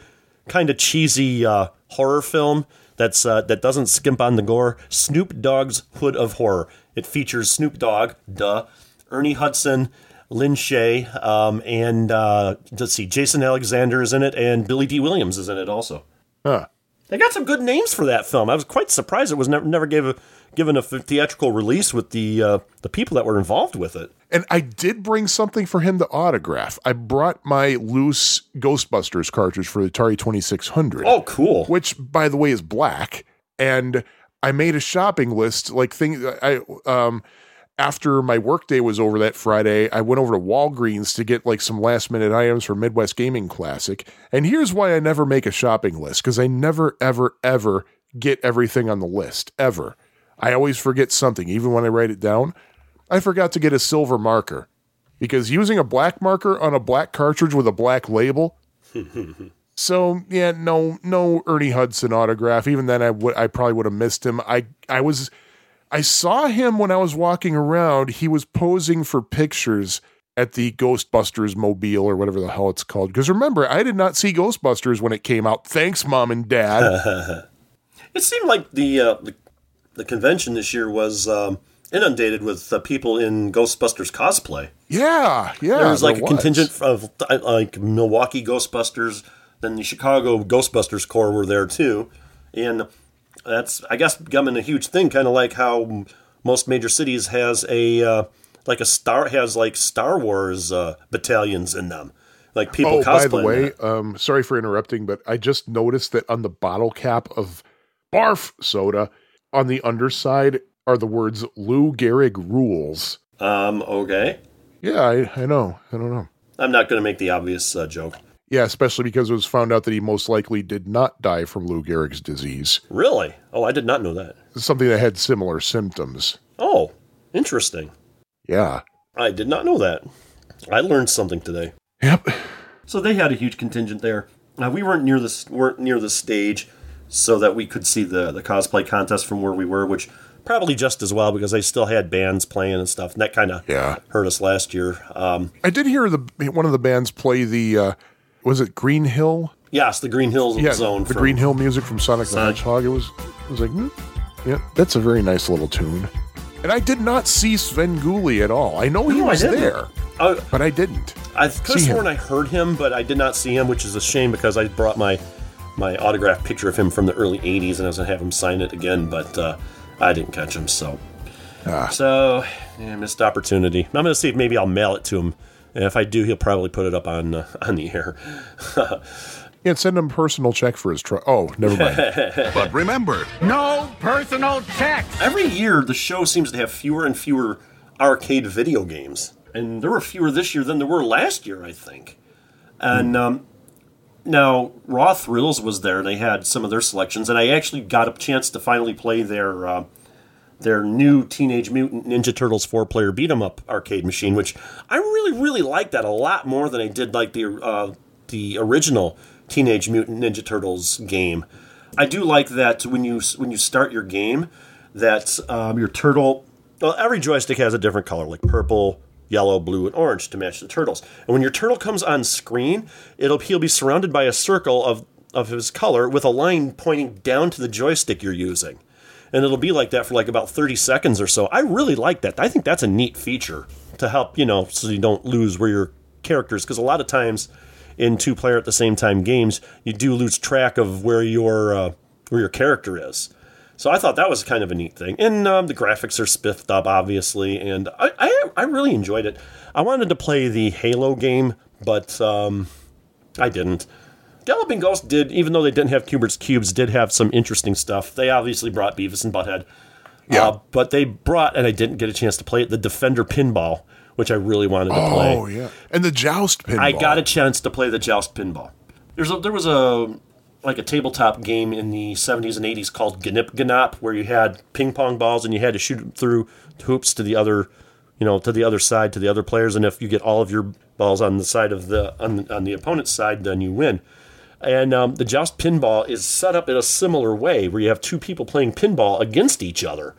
kind of cheesy uh, horror film that's uh, that doesn't skimp on the gore. Snoop Dogg's Hood of Horror. It features Snoop Dogg, duh, Ernie Hudson, Lin Shaye, um, and uh, let's see, Jason Alexander is in it, and Billy Dee Williams is in it also. huh. They got some good names for that film. I was quite surprised it was never never gave a, given a theatrical release with the uh, the people that were involved with it. And I did bring something for him to autograph. I brought my loose Ghostbusters cartridge for the Atari 2600. Oh, cool! which by the way is black and i made a shopping list like thing i um after my workday was over that Friday, I went over to Walgreens to get like some last minute items for Midwest Gaming Classic. And here's why I never make a shopping list because I never, ever, ever get everything on the list, ever. I always forget something, even when I write it down. I forgot to get a silver marker because using a black marker on a black cartridge with a black label. so yeah, no, no Ernie Hudson autograph. Even then, I would, I probably would have missed him. I, I was I saw him when I was walking around. He was posing for pictures at the Ghostbusters mobile or whatever the hell it's called. Because remember, I did not see Ghostbusters when it came out. Thanks, mom and dad. it seemed like the uh, the, the, convention this year was um, inundated with uh, people in Ghostbusters cosplay. Yeah, yeah. There was like there a was. contingent of like Milwaukee Ghostbusters, then the Chicago Ghostbusters Corps were there too, and that's I guess becoming a huge thing, kind of like how most major cities has a uh, like a star has like Star Wars uh, battalions in them. Like people. Oh, by the way, um, sorry for interrupting, but I just noticed that on the bottle cap of Barf soda, on the underside are the words Lou Gehrig rules. Um. Okay. Yeah, I, I know. I don't know. I'm not going to make the obvious uh, joke. Yeah, especially because it was found out that he most likely did not die from Lou Gehrig's disease. Really? Oh, I did not know that. Something that had similar symptoms. Oh, interesting. Yeah. I did not know that. I learned something today. Yep. So they had a huge contingent there. Now we weren't near the weren't near the stage, so that we could see the the cosplay contest from where we were, which probably just as well because they still had bands playing and stuff, and that kind of yeah. hurt us last year. Um, I did hear the one of the bands play the uh, was it Green Hill? Yes, the Green Hill yeah, zone. The Green Hill music from Sonic, Sonic. the Hedgehog. It was it was like, hmm, yeah, that's a very nice little tune. And I did not see Svengoolie at all. I know he no, was there, uh, but I didn't. I could have sworn I heard him, but I did not see him, which is a shame because I brought my my autographed picture of him from the early '80s, and I was gonna have him sign it again, but uh, I didn't catch him. So, ah. so yeah, missed opportunity. I'm gonna see if maybe I'll mail it to him and if I do, he'll probably put it up on uh, on the air. yeah, send him a personal check for his truck. Oh, never mind. but remember, no personal checks. Every year, the show seems to have fewer and fewer arcade video games, and there were fewer this year than there were last year, I think. And um, now Raw Thrills was there; they had some of their selections, and I actually got a chance to finally play their. Uh, their new Teenage Mutant Ninja Turtles four player beat 'em up arcade machine, which I really really like that a lot more than I did like the uh, the original Teenage Mutant Ninja Turtles game. I do like that when you when you start your game, that um, your turtle. Well, every joystick has a different color, like purple, yellow, blue, and orange to match the turtles. And when your turtle comes on screen, it'll he'll be surrounded by a circle of of his color with a line pointing down to the joystick you're using and it'll be like that for like about 30 seconds or so. I really like that. I think that's a neat feature to help, you know, so you don't lose where your characters, because a lot of times in two player at the same time games, you do lose track of where your uh, where your character is. So I thought that was kind of a neat thing, and um, the graphics are spiffed up, obviously, and I, I, I really enjoyed it. I wanted to play the Halo game, but um, I didn't. Galloping Ghost did, even though they didn't have Q*bert's cubes, did have some interesting stuff. They obviously brought Beavis and Butthead. Yeah. Uh, but they brought, and I didn't get a chance to play it, the Defender Pinball, which I really wanted to oh, play. Oh, yeah. And the Joust Pinball. I got a chance to play the Joust Pinball. There's a, there was a like a tabletop game in the 70s and 80s called Gnip Gnop, where you had ping pong balls and you had to shoot them through hoops to the other, you know, to the other side, to the other players. And if you get all of your balls on the side of the on, on the opponent's side, then you win. And um, the Joust Pinball is set up in a similar way where you have two people playing pinball against each other.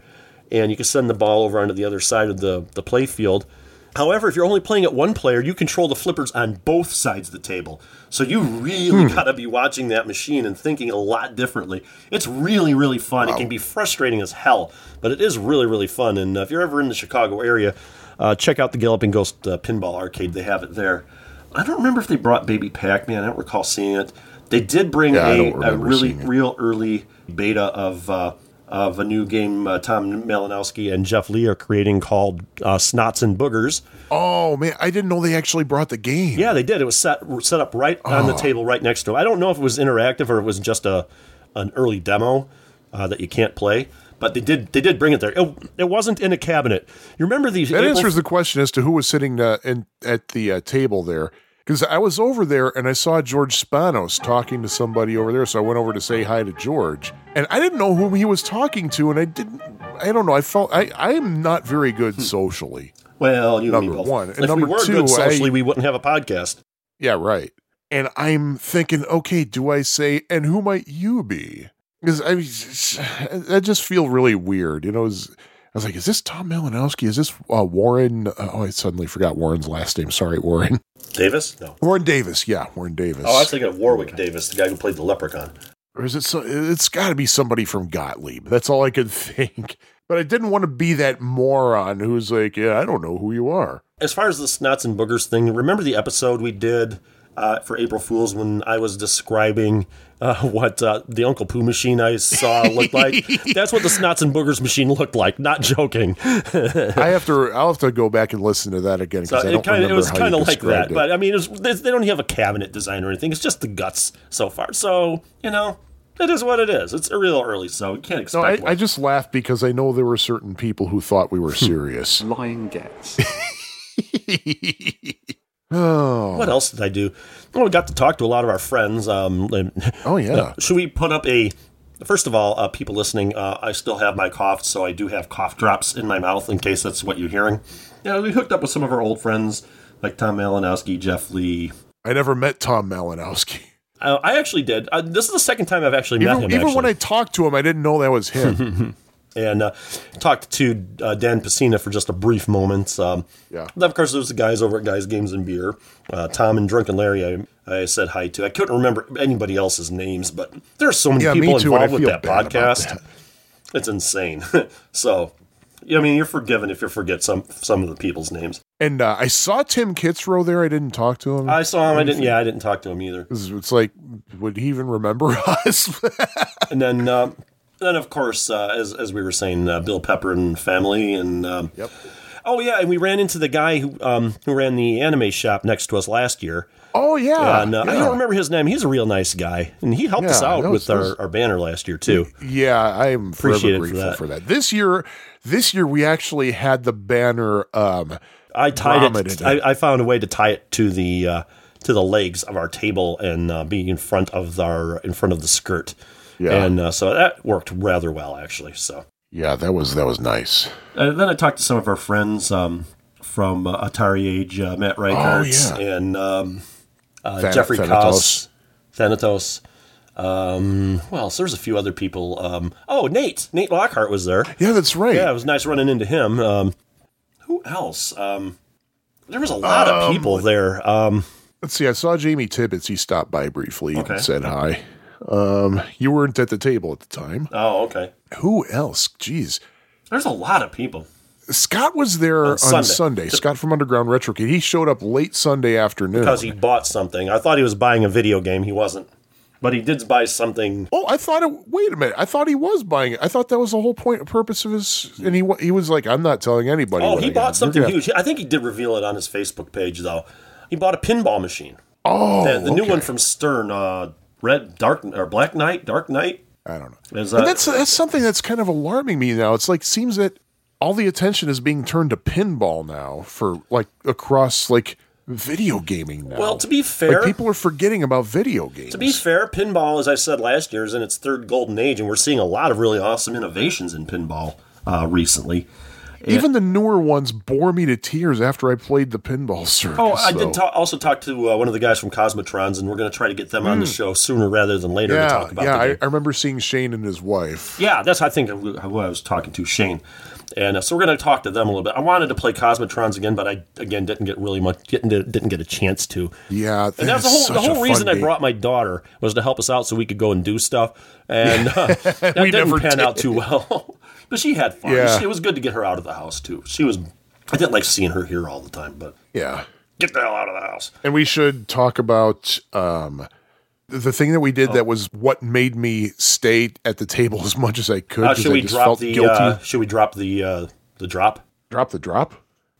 And you can send the ball over onto the other side of the, the play field. However, if you're only playing at one player, you control the flippers on both sides of the table. So you really hmm. got to be watching that machine and thinking a lot differently. It's really, really fun. Wow. It can be frustrating as hell, but it is really, really fun. And uh, if you're ever in the Chicago area, uh, check out the Galloping Ghost uh, Pinball Arcade. They have it there. I don't remember if they brought Baby Pac Man. I don't recall seeing it. They did bring yeah, a, a, really real early beta of uh, of a new game uh, Tom Malinowski and Jeff Lee are creating called uh, Snots and Boogers. Oh man, I didn't know they actually brought the game. Yeah, they did. It was set set up right oh. on the oh. table right next to it. I don't know if it was interactive or it was just a an early demo uh, that you can't play. but they did they did bring it there. It, it wasn't in a cabinet. You remember these? That April- answers the question as to who was sitting uh, in, at the uh, table there. Because I was over there and I saw George Spanos talking to somebody over there, so I went over to say hi to George, and I didn't know whom he was talking to, and I didn't. I don't know. I felt I I am not very good hmm. socially. Well, you Number one. And If number we were two, good socially, I- we wouldn't have a podcast. Yeah, right. And I'm thinking, okay, do I say, and who might you be? Because I I just feel really weird. You know, is I was like, is this Tom Malinowski? Is this uh, Warren? Uh, oh, I suddenly forgot Warren's last name. Sorry, Warren. Davis? No. Warren Davis. Yeah, Warren Davis. Oh, I was thinking of Warwick Davis, the guy who played the Leprechaun. or is it? So, it's got to be somebody from Gottlieb. That's all I could think. But I didn't want to be that moron who's like, yeah, I don't know who you are. As far as the snots and boogers thing, remember the episode we did uh, for April Fools when I was describing uh, what uh, the Uncle Pooh machine I saw looked like? That's what the snots and boogers machine looked like. Not joking. I have to. I'll have to go back and listen to that again So because I it don't kind of remember it was kind of like that, it. but I mean, it was, they they don't have a cabinet design or anything. It's just the guts so far. So you know, it is what it is. It's real early, so you can't No, expect. I. I just laughed because I know there were certain people who thought we were serious. Lying gets. Oh, What else did I do? Well, we got to talk to a lot of our friends. Um, oh yeah. should we put up a? First of all, uh, people listening, uh, I still have my cough, so I do have cough drops in my mouth in case that's what you're hearing. Yeah, we hooked up with some of our old friends like Tom Malinowski, Jeff Lee. I never met Tom Malinowski. Uh, I actually did. Uh, this is the second time I've actually met Even, him. even when. I talked to him, I didn't know that was him. and uh, talked to uh, Dan Pacina for just a brief moment. Um, Yeah. Then, of course, there's the guys over at Guys Games and Beer. Uh, Tom and Drunken Larry, I, I said hi to. I couldn't remember anybody else's names, but there are so many Yeah, people too, and I involved with that podcast. that. It's insane. so, I mean, you're forgiven if you forget some some of the people's names. and uh, I saw Tim Kitzrow there. I didn't talk to him. I saw him. I didn't. Yeah, I didn't talk to him either. it's, it's like, would he even remember us? And then, uh, then of course, uh, as as we were saying, uh, Bill Pepper and family, and um, Yep. Oh yeah, and we ran into the guy who um, who ran the anime shop next to us last year. oh yeah, and uh, I don't remember his name. He's a real nice guy, and he helped us out was- with our, our banner last year too. Yeah, I am Appreciate it for that. for that. This year, this year we actually had the banner. Um, I tied Grommeted it. I, I found a way to tie it to the uh, to the legs of our table and uh, being in front of our in front of the skirt. Yeah. and uh, so that worked rather well actually. So yeah, that was that was nice. and then I talked to some of our friends um, from uh, Atari Age, uh, Matt Reichert Oh, yeah. and um, uh, Than- Jeffrey. Koss, Thanatos. Um, well, so there's a few other people. Um, oh, Nate, Nate Lockhart was there. Yeah, that's right. Yeah, it was nice running into him. Um, who else? Um, there was a lot of people there. Um, Let's see. I saw Jamie Tibbetts. He stopped by briefly Okay. and said hi. Um, you weren't at the table at the time. oh, okay. Who else? Jeez. There's a lot of people. Scott was there on, Sunday. Sunday. Scott from Underground Retro Kid. He showed up late Sunday afternoon. because he bought something. I thought he was buying a video game. He wasn't, but he did buy something. Oh, I thought it. Wait a minute. I thought he was buying it. I thought that was the whole point, purpose of his. And he he was like, "I'm not telling anybody." Oh, he I bought something gonna huge. I think he did reveal it on his Facebook page, though. He bought a pinball machine. Oh, the the new one from Stern, uh, Red Dark or Black Knight, Dark Knight. I don't know. Is, uh, that's that's something that's kind of alarming me now. It's like seems that all the attention is being turned to pinball now for like across like video gaming now. well, to be fair, like people are forgetting about video games. To be fair, pinball, as I said last year, is in its third golden age, and we're seeing a lot of really awesome innovations in pinball uh, recently. Even the newer ones bore me to tears after I played the pinball circus. Oh, I so- did ta- also talk to uh, one of the guys from Cosmotrons, and we're going to try to get them on the show sooner rather than later to Hmm. Talk about yeah. I. I remember seeing Shane and his wife. Yeah, that's I think who I was talking to, Shane. And uh, so we're going to talk to them a little bit. I wanted to play Cosmotrons again, but I again didn't get really much didn't didn't get a chance to. Yeah, And that's the whole the whole reason I brought my daughter was to help us out so we could go and do stuff. And uh, that We didn't never pan out too well. But she had fun. Yeah. It was good to get her out of the house too. She was. I didn't like seeing her here all the time, but Yeah, get the hell out of the house. and we should talk about um, the thing that we Oh. did that was what made me stay at the table as much as I could. Uh, should I we just drop felt the? guilty. Uh, should we drop the uh, the drop? drop the drop?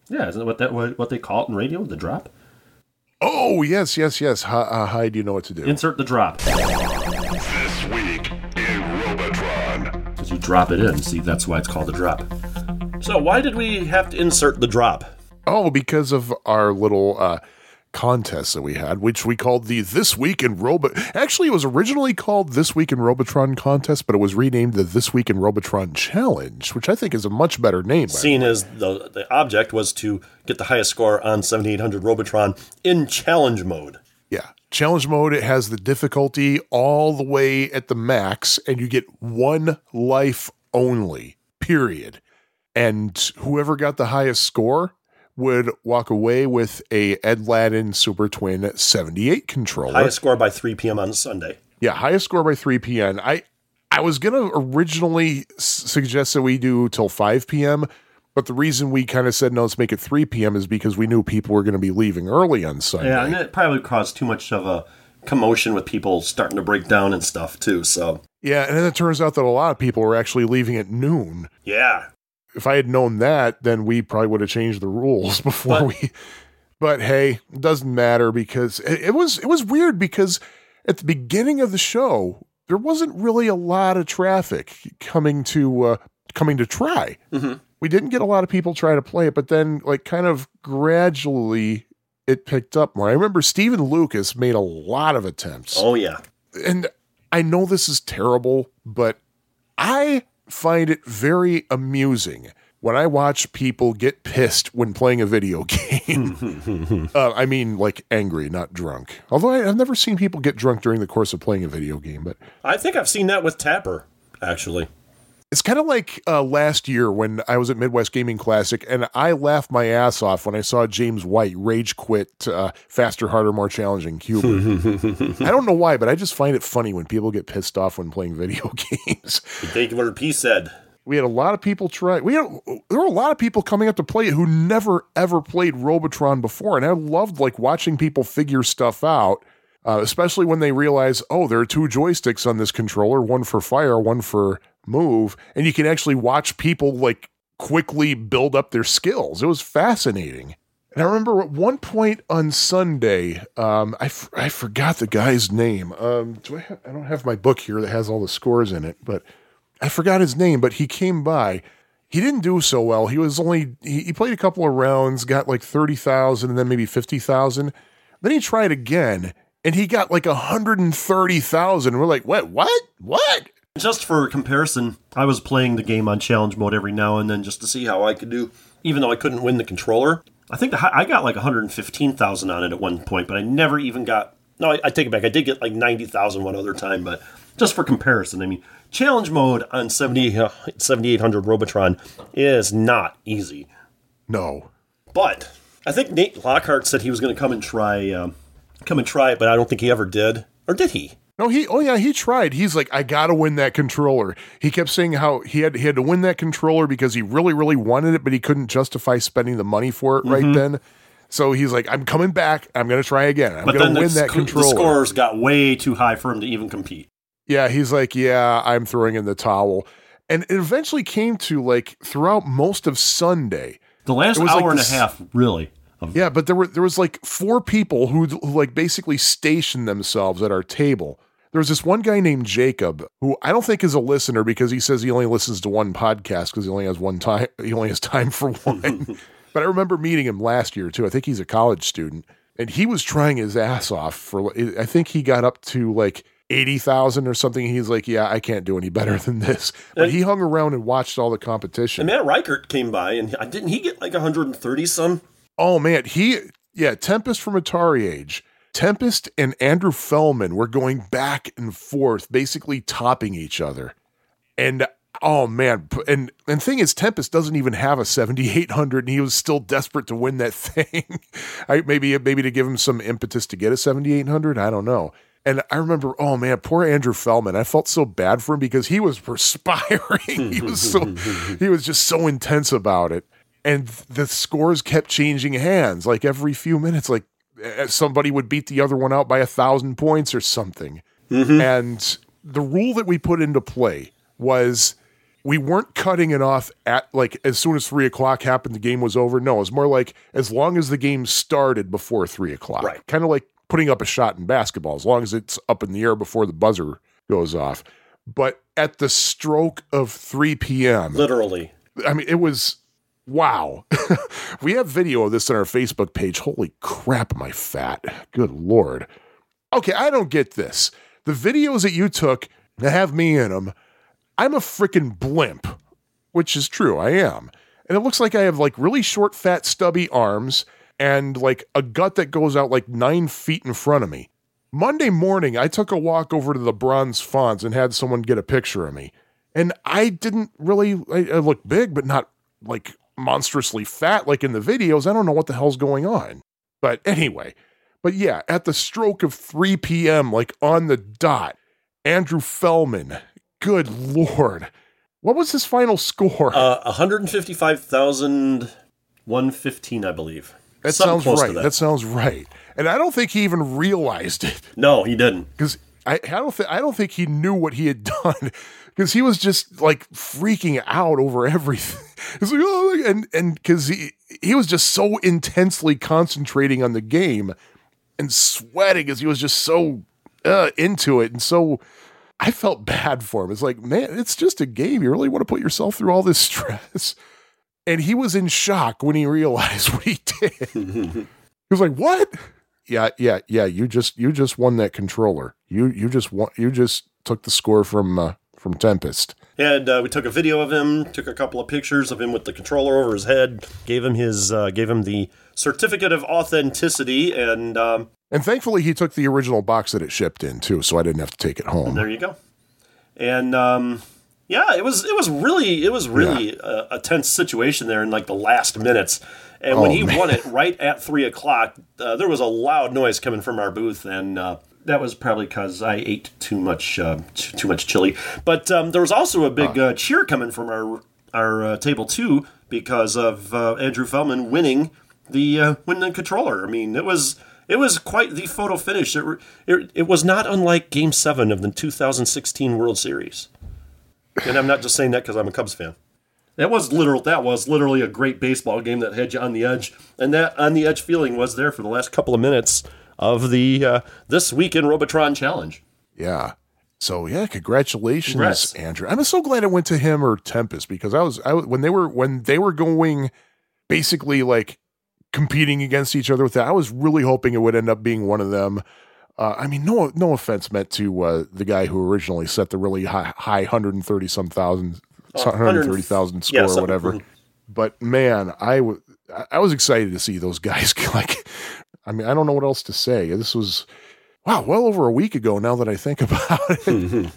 Yeah, isn't that what that what, what they call it in radio? The drop. Oh yes, yes, yes. Hi, uh, hi do you know what to do? Insert the drop. Drop it in. See, that's why it's called a drop. So, why did we have to insert the drop? Oh, because of our little uh, contest that we had, which we called the This Week in Robot. Actually, it was originally called This Week in Robotron contest, but it was renamed the This Week in Robotron Challenge, which I think is a much better name. Seen as the, the object was to get the highest score on 7800 Robotron in challenge mode. Yeah. Challenge mode, it has the difficulty all the way at the max, and you get one life only, period. And whoever got the highest score would walk away with a Edladdin Super Twin 78 controller. Highest score by 3 p.m. on Sunday. Yeah, highest score by 3 p.m. I I was gonna originally s- suggest that we do till 5 p.m., but the reason we kind of said no, let's make it 3 p.m. is because we knew people were going to be leaving early on Sunday. Yeah, and it probably caused too much of a commotion with people starting to break down and stuff, too. So, Yeah, and then it turns out that a lot of people were actually leaving at noon. yeah. If I had known that, then we probably would have changed the rules before But- we. But hey, it doesn't matter because it, it was it was weird because at the beginning of the show there wasn't really a lot of traffic coming to uh, coming to try. Mhm. We didn't get a lot of people try to play it, but then like kind of gradually it picked up more. I remember Stephen Lucas made a lot of attempts Oh, yeah. and I know this is terrible, but I find it very amusing when I watch people get pissed when playing a video game. uh, I mean, like angry, not drunk. Although I, I've never seen people get drunk during the course of playing a video game, but I think I've seen that with Tapper, actually. It's kind of like uh, last year when I was at Midwest Gaming Classic, and I laughed my ass off when I saw James White rage quit uh, faster, harder, more challenging Q*bert. I don't know why, but I just find it funny when people get pissed off when playing video games. Take what P said. We had a lot of people try. We had, there were a lot of people coming up to play it who never ever played Robotron before, and I loved like watching people figure stuff out. Uh, especially when they realize, oh, there are two joysticks on this controller, one for fire, one for move, and you can actually watch people like quickly build up their skills. It was fascinating. And I remember at one point on Sunday, um, I, f- I forgot the guy's name. Um, do I, have, I don't have my book here that has all the scores in it, but I forgot his name, but he came by. He didn't do so well. He was only he, he played a couple of rounds, got like thirty thousand, and then maybe fifty thousand. Then he tried again, and he got like hundred and thirty thousand. We're like, what? What? What? Just for comparison, I was playing the game on challenge mode every now and then just to see how I could do, even though I couldn't win the controller. I think the, I got like 115,000 on it at one point, but I never even got. No, I, I take it back. I did get like 90,000 one other time, but just for comparison, I mean, challenge mode on 70, uh, 7800 Robotron is not easy. No. But I think Nate Lockhart said he was going to come and try, um, come and try it, but I don't think he ever did. Or did he? No, he. Oh yeah, he tried. He's like, I gotta win that controller. He kept saying how he had he had to win that controller because he really, really wanted it, but he couldn't justify spending the money for it right mm-hmm. then. So he's like, I'm coming back. I'm gonna try again. I'm But gonna then win the, that controller. the scores got way too high for him to even compete. Yeah, he's like, yeah, I'm throwing in the towel. And it eventually came to like throughout most of Sunday. The last hour like and a half, really. Of, Yeah, but there were there was like four people who, who like basically stationed themselves at our table. There was this one guy named Jacob who I don't think is a listener because he says he only listens to one podcast because he only has one time he only has time for one. but I remember meeting him last year too. I think he's a college student and he was trying his ass off for I think he got up to like 80,000 or something. He's like, "Yeah, I can't do any better than this." But he hung around and watched all the competition. And Matt Reichert came by, and didn't he get like 130 some? Oh man, he yeah, Tempest from Atari Age. Tempest and Andrew Fellman were going back and forth, basically topping each other. And oh man, and and thing is, Tempest doesn't even have a seventy eight hundred, and he was still desperate to win that thing. I maybe maybe to give him some impetus to get a seventy eight hundred. I don't know. And I remember, oh man, poor Andrew Fellman. I felt so bad for him because he was perspiring. he was so he was just so intense about it. And the scores kept changing hands like every few minutes, like somebody would beat the other one out by a thousand points or something. Mm-hmm. And the rule that we put into play was we weren't cutting it off at like as soon as three o'clock happened, the game was over. No, it's more like as long as the game started before three o'clock. Right. Kind of like putting up a shot in basketball, as long as it's up in the air before the buzzer goes off. but at the stroke of 3 p.m., Literally. I mean, it was wow. we have video of this on our Facebook page. Holy crap, my fat? Good lord. Okay, I don't get this. The videos that you took that have me in them, I'm a freaking blimp, which is true. I am. And it looks like I have like really short, fat, stubby arms and like a gut that goes out like nine feet in front of me. Monday morning, I took a walk over to the Bronze Fonz and had someone get a picture of me. And I didn't really, I, I look big, but not like monstrously fat like in the videos. I don't know what the hell's going on. But anyway, but yeah, at the stroke of 3 p.m., like on the dot, Andrew Fellman, good lord. What was his final score? Uh, 155,115, I believe. that Something sounds right. that. That. sounds right. And I don't think he even realized it No, he didn't. because I, I don't think I don't think he knew what he had done because he was just like freaking out over everything. It's like oh, and and because he he was just so intensely concentrating on the game and sweating as he was just so uh, into it and so. I felt bad for him. It's like, man, it's just a game. You really want to put yourself through all this stress. And he was in shock when he realized what he did. he was like, "What? Yeah, yeah, yeah. You just you just won that controller. You you just won. You just took the score from uh, from Tempest. And uh, we took a video of him, took a couple of pictures of him with the controller over his head, gave him his, uh, gave him the certificate of authenticity, and um, And thankfully, he took the original box that it shipped in too, so I didn't have to take it home. there you go. And um, yeah, it was it was really it was really a, a tense situation there in like the last minutes. And when Oh, he man. won it right at three o'clock, uh, there was a loud noise coming from our booth, and uh, that was probably because I ate too much uh, too, too much chili. But um, there was also a big uh, cheer coming from our our uh, table too because of uh, Andrew Feldman winning the uh, winning the controller. I mean, it was it was quite the photo finish. It, it, it was not unlike Game Seven of the 2016 World Series. And I'm not just saying that because I'm a Cubs fan. That was literal. That was literally a great baseball game that had you on the edge, and that on the edge feeling was there for the last couple of minutes of the uh, this week in Robotron Challenge. Yeah. So yeah, congratulations, Congrats. Andrew. I'm so glad it went to him or Tempest because I was I when they were when they were going basically like competing against each other with that. I was really hoping it would end up being one of them. Uh, I mean, no no offense meant to uh, the guy who originally set the really high, high 130 some thousand, 130,000 score yeah, or whatever. But man, I wa- I- was excited to see those guys. Like, I mean, I don't know what else to say. This was wow, well over a week ago. Now that I think about it,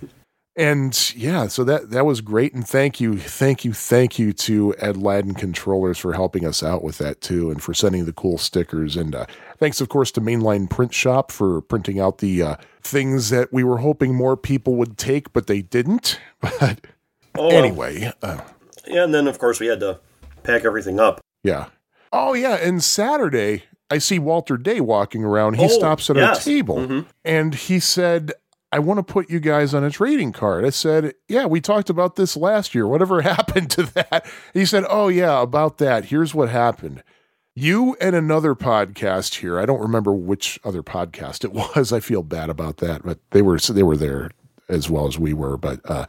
and yeah, so that that was great. And thank you, thank you, thank you to Edladdin Controllers for helping us out with that too, and for sending the cool stickers. And uh, thanks, of course, to Mainline Print Shop for printing out the uh, things that we were hoping more people would take, but they didn't. But Oh, anyway, uh, and then of course we had to pack everything up. Yeah. Oh yeah, and Saturday I see Walter Day walking around. He Oh, stops at yes. our table Mhm. and he said, "I want to put you guys on a trading card." I said, "Yeah, we talked about this last year. Whatever happened to that?" He said, "Oh yeah, about that. Here's what happened." You and another podcast here. I don't remember which other podcast it was. I feel bad about that, but they were they were there as well as we were. But uh,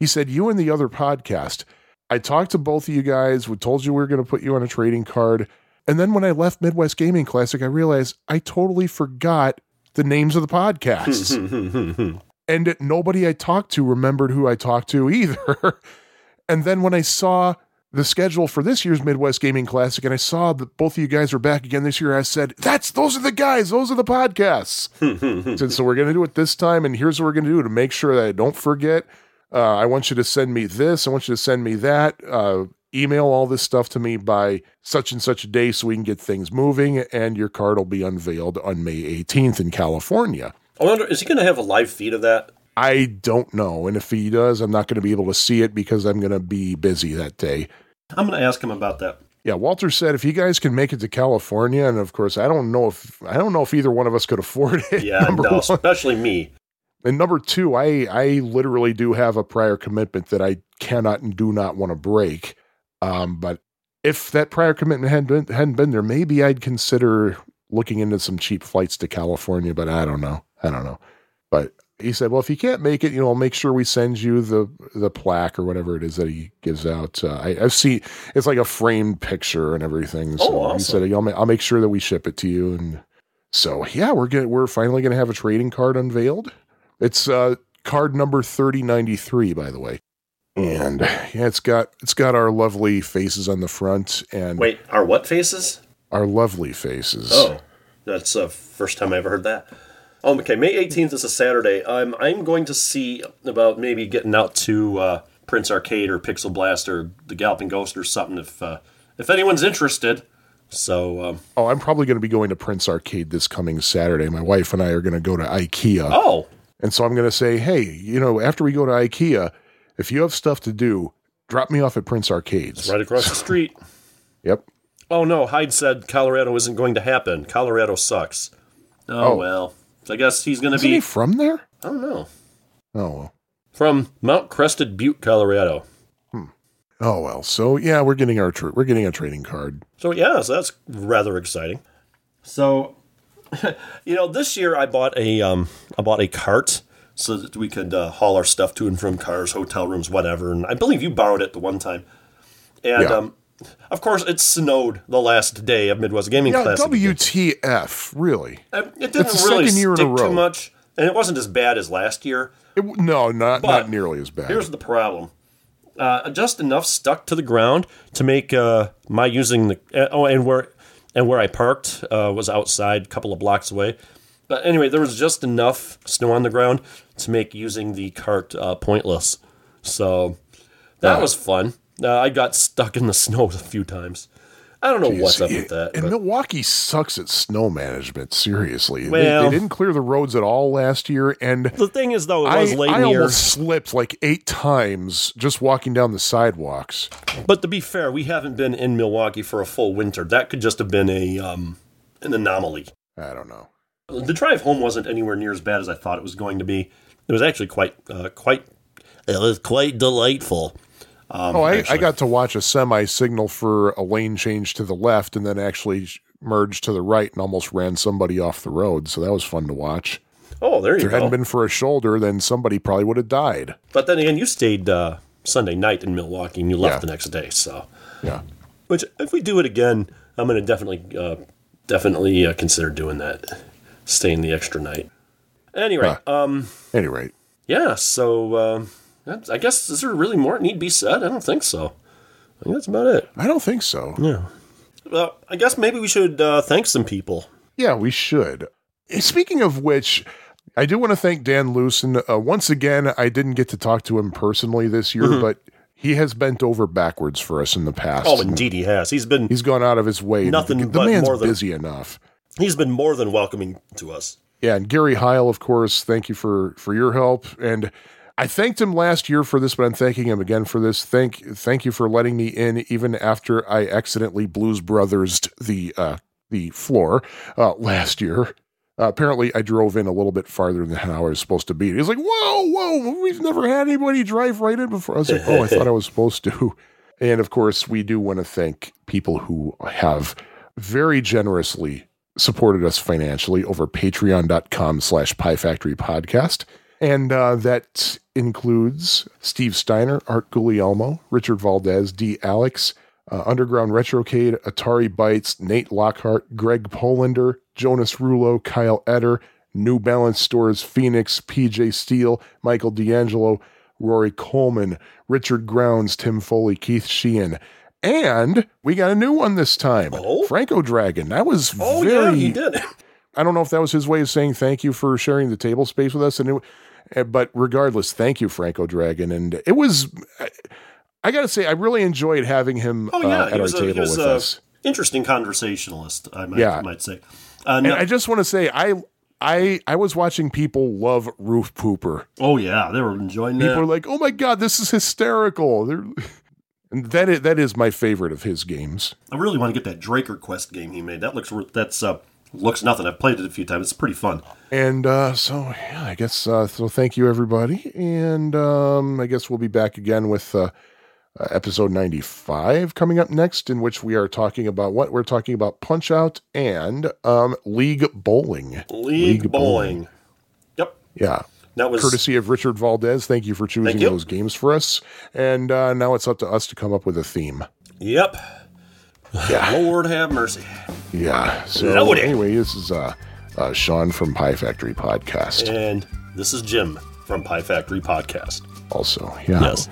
he said, "You and the other podcast." I talked to both of you guys. We told you we were going to put you on a trading card. And then when I left Midwest Gaming Classic, I realized I totally forgot the names of the podcasts. and nobody I talked to remembered who I talked to either. and then when I saw the schedule for this year's Midwest Gaming Classic and I saw that both of you guys are back again this year, I said, That's those are the guys, those are the podcasts. Said, so we're going to do it this time, and here's what we're going to do to make sure that I don't forget. Uh, I want you to send me this. I want you to send me that. Uh, email all this stuff to me by such and such a day so we can get things moving, and your card will be unveiled on May 18th in California. I wonder, is he going to have a live feed of that? I don't know. And if he does, I'm not going to be able to see it because I'm going to be busy that day. I'm going to ask him about that. Yeah, Walter said if you guys can make it to California, and of course, I don't know if I don't know if either one of us could afford it. Yeah, no, especially me. And number two, I I literally do have a prior commitment that I cannot and do not want to break. Um, but if that prior commitment hadn't been, hadn't been there, maybe I'd consider looking into some cheap flights to California. But I don't know. I don't know. But he said, "Well, if you can't make it, you know, I'll make sure we send you the the plaque or whatever it is that he gives out. Uh, I, I've seen it's like a framed picture and everything. So Oh, he said, I'll, ma- I'll make sure that we ship it to you. And so yeah, we're gonna we're finally gonna have a trading card unveiled. It's uh, card number thirty ninety three, by the way. And yeah, it's got it's got our lovely faces on the front and Wait, our what faces? our lovely faces. Oh, that's the first time I ever heard that. Oh, okay. May 18th is a Saturday. I'm I'm going to see about maybe getting out to uh, Prince Arcade or Pixel Blast or the Galloping Ghost or something if uh, if anyone's interested. So, um, Oh, I'm probably going to be going to Prince Arcade this coming Saturday. My wife and I are going to go to IKEA. oh, And so I'm going to say, hey, you know, after we go to IKEA, if you have stuff to do, drop me off at Prince Arcades. right across the street. Yep. Oh no, Hyde said Colorado isn't going to happen. Colorado sucks. Oh, Oh. well. I guess he's going to Isn't be. he from there? I don't know. Oh, well. From Mount Crested Butte, Colorado. Hmm. Oh well. So yeah, we're getting our tr- we're getting a trading card. So yeah, so that's rather exciting. So, you know, this year I bought a um, I bought a cart so that we could uh, haul our stuff to and from cars, hotel rooms, whatever. And I believe you borrowed it the one time. And Yeah. um, of course, it snowed the last day of Midwest Gaming Yeah, Classic. WTF? Really? Uh, It didn't That's really stick too much, and it wasn't as bad as last year. It, no, not But not nearly as bad. Here's the problem. Uh, just enough stuck to the ground to make uh, my using the uh, oh and where and where I parked uh, was outside, a couple of blocks away. But anyway, there was just enough snow on the ground to make using the cart uh, pointless. So that Yeah. was fun. Uh, I got stuck in the snow a few times. I don't know what's up with that. And but- Milwaukee sucks at snow management. Seriously, They- Well- they, didn't clear the roads at all last year, and the thing is, though, it I, late I in the year. almost slipped like eight times just walking down the sidewalks. But to be fair, we haven't been in Milwaukee for a full winter. That could just have been a um, an anomaly. I don't know. The drive home wasn't anywhere near as bad as I thought it was going to be. It was actually quite uh, quite it was quite delightful. Um, Oh, I, I got to watch a semi signal for a lane change to the left and then actually merged to the right and almost ran somebody off the road. So that was fun to watch. Oh, there you go. If it hadn't been for a shoulder, then somebody probably would have died. But then again, you stayed uh, Sunday night in Milwaukee and you left Yeah. the next day. So, Yeah. which if we do it again, I'm going to definitely uh, definitely uh, consider doing that, staying the extra night. Anyway, um, Anyway, yeah. So uh, that's, I guess is there really more need to be said? I don't think so. I think that's about it. I don't think so. Yeah. Well, I guess maybe we should uh, thank some people. Yeah, we should. Speaking of which, I do want to thank Dan Lewson. Uh, once again, I didn't get to talk to him personally this year, but he has bent over backwards for us in the past. Oh, indeed he has. He's been He's gone out of his way. Nothing the, but man's more than- busy enough. he's been more than welcoming to us. Yeah, and Gary Heil, of course, thank you for for your help. And I thanked him last year for this, but I'm thanking him again for this. Thank thank you for letting me in, even after I accidentally Blues Brothers the uh, the floor uh, last year. Uh, apparently, I drove in a little bit farther than how I was supposed to be. He's like, "Whoa, whoa, we've never had anybody drive right in before." I was like, "Oh, I thought I was supposed to." And of course, we do want to thank people who have very generously supported us financially over patreon.com slash pie factory podcast and uh, that includes steve steiner art guglielmo richard valdez d alex uh, underground retrocade atari bites nate lockhart greg polander jonas rulo kyle eder new balance stores phoenix pj steele michael d'angelo rory coleman richard grounds tim foley keith sheehan and we got a new one this time. Oh? Franco Dragon. That was Oh very. yeah, he did. I don't know if that was his way of saying thank you for sharing the table space with us. And it, but regardless, thank you, Franco Dragon. And it was. I, I got to say, I really enjoyed having him Oh uh, at our a, table with a us. interesting conversationalist. I might, Yeah. might say. Uh, And no- I just want to say, I. I, I was watching people love Roof Pooper. oh yeah, they were enjoying it. People that. are like, "Oh my god, this is hysterical!" They're, and that is, that is my favorite of his games. I really want to get that Draker Quest game he made. That looks that's uh, looks nothing. I've played it a few times. It's pretty fun. And uh, so, yeah, I guess uh, so. Thank you, everybody, and um, I guess we'll be back again with uh, uh, episode ninety-five coming up next, in which we are talking about what we're talking about: Punch Out and um, League Bowling. League, bowling. Yep. Yeah, That was courtesy of Richard Valdez. Thank you for choosing you. those games for us. And uh, now it's up to us to come up with a theme. Yep. Yeah. Lord have mercy. Yeah. So Lordy. anyway, this is uh, uh, Sean from Pie Factory Podcast. And this is Jim from Pie Factory Podcast. Also, yeah. Yes.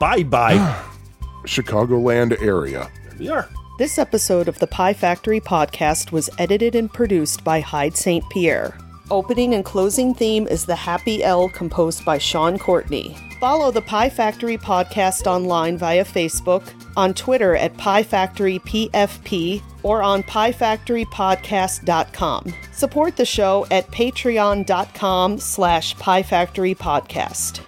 Bye bye. Chicagoland area. we are. This episode of the Pie Factory podcast was edited and produced by Hyde St. Pierre. Opening and closing theme is The Happy L, composed by Sean Courtney. Follow the Pie Factory podcast online via Facebook, on Twitter at Pie Factory PFP, or on piefactorypodcast.com. Support the show at patreon.com slash piefactorypodcast.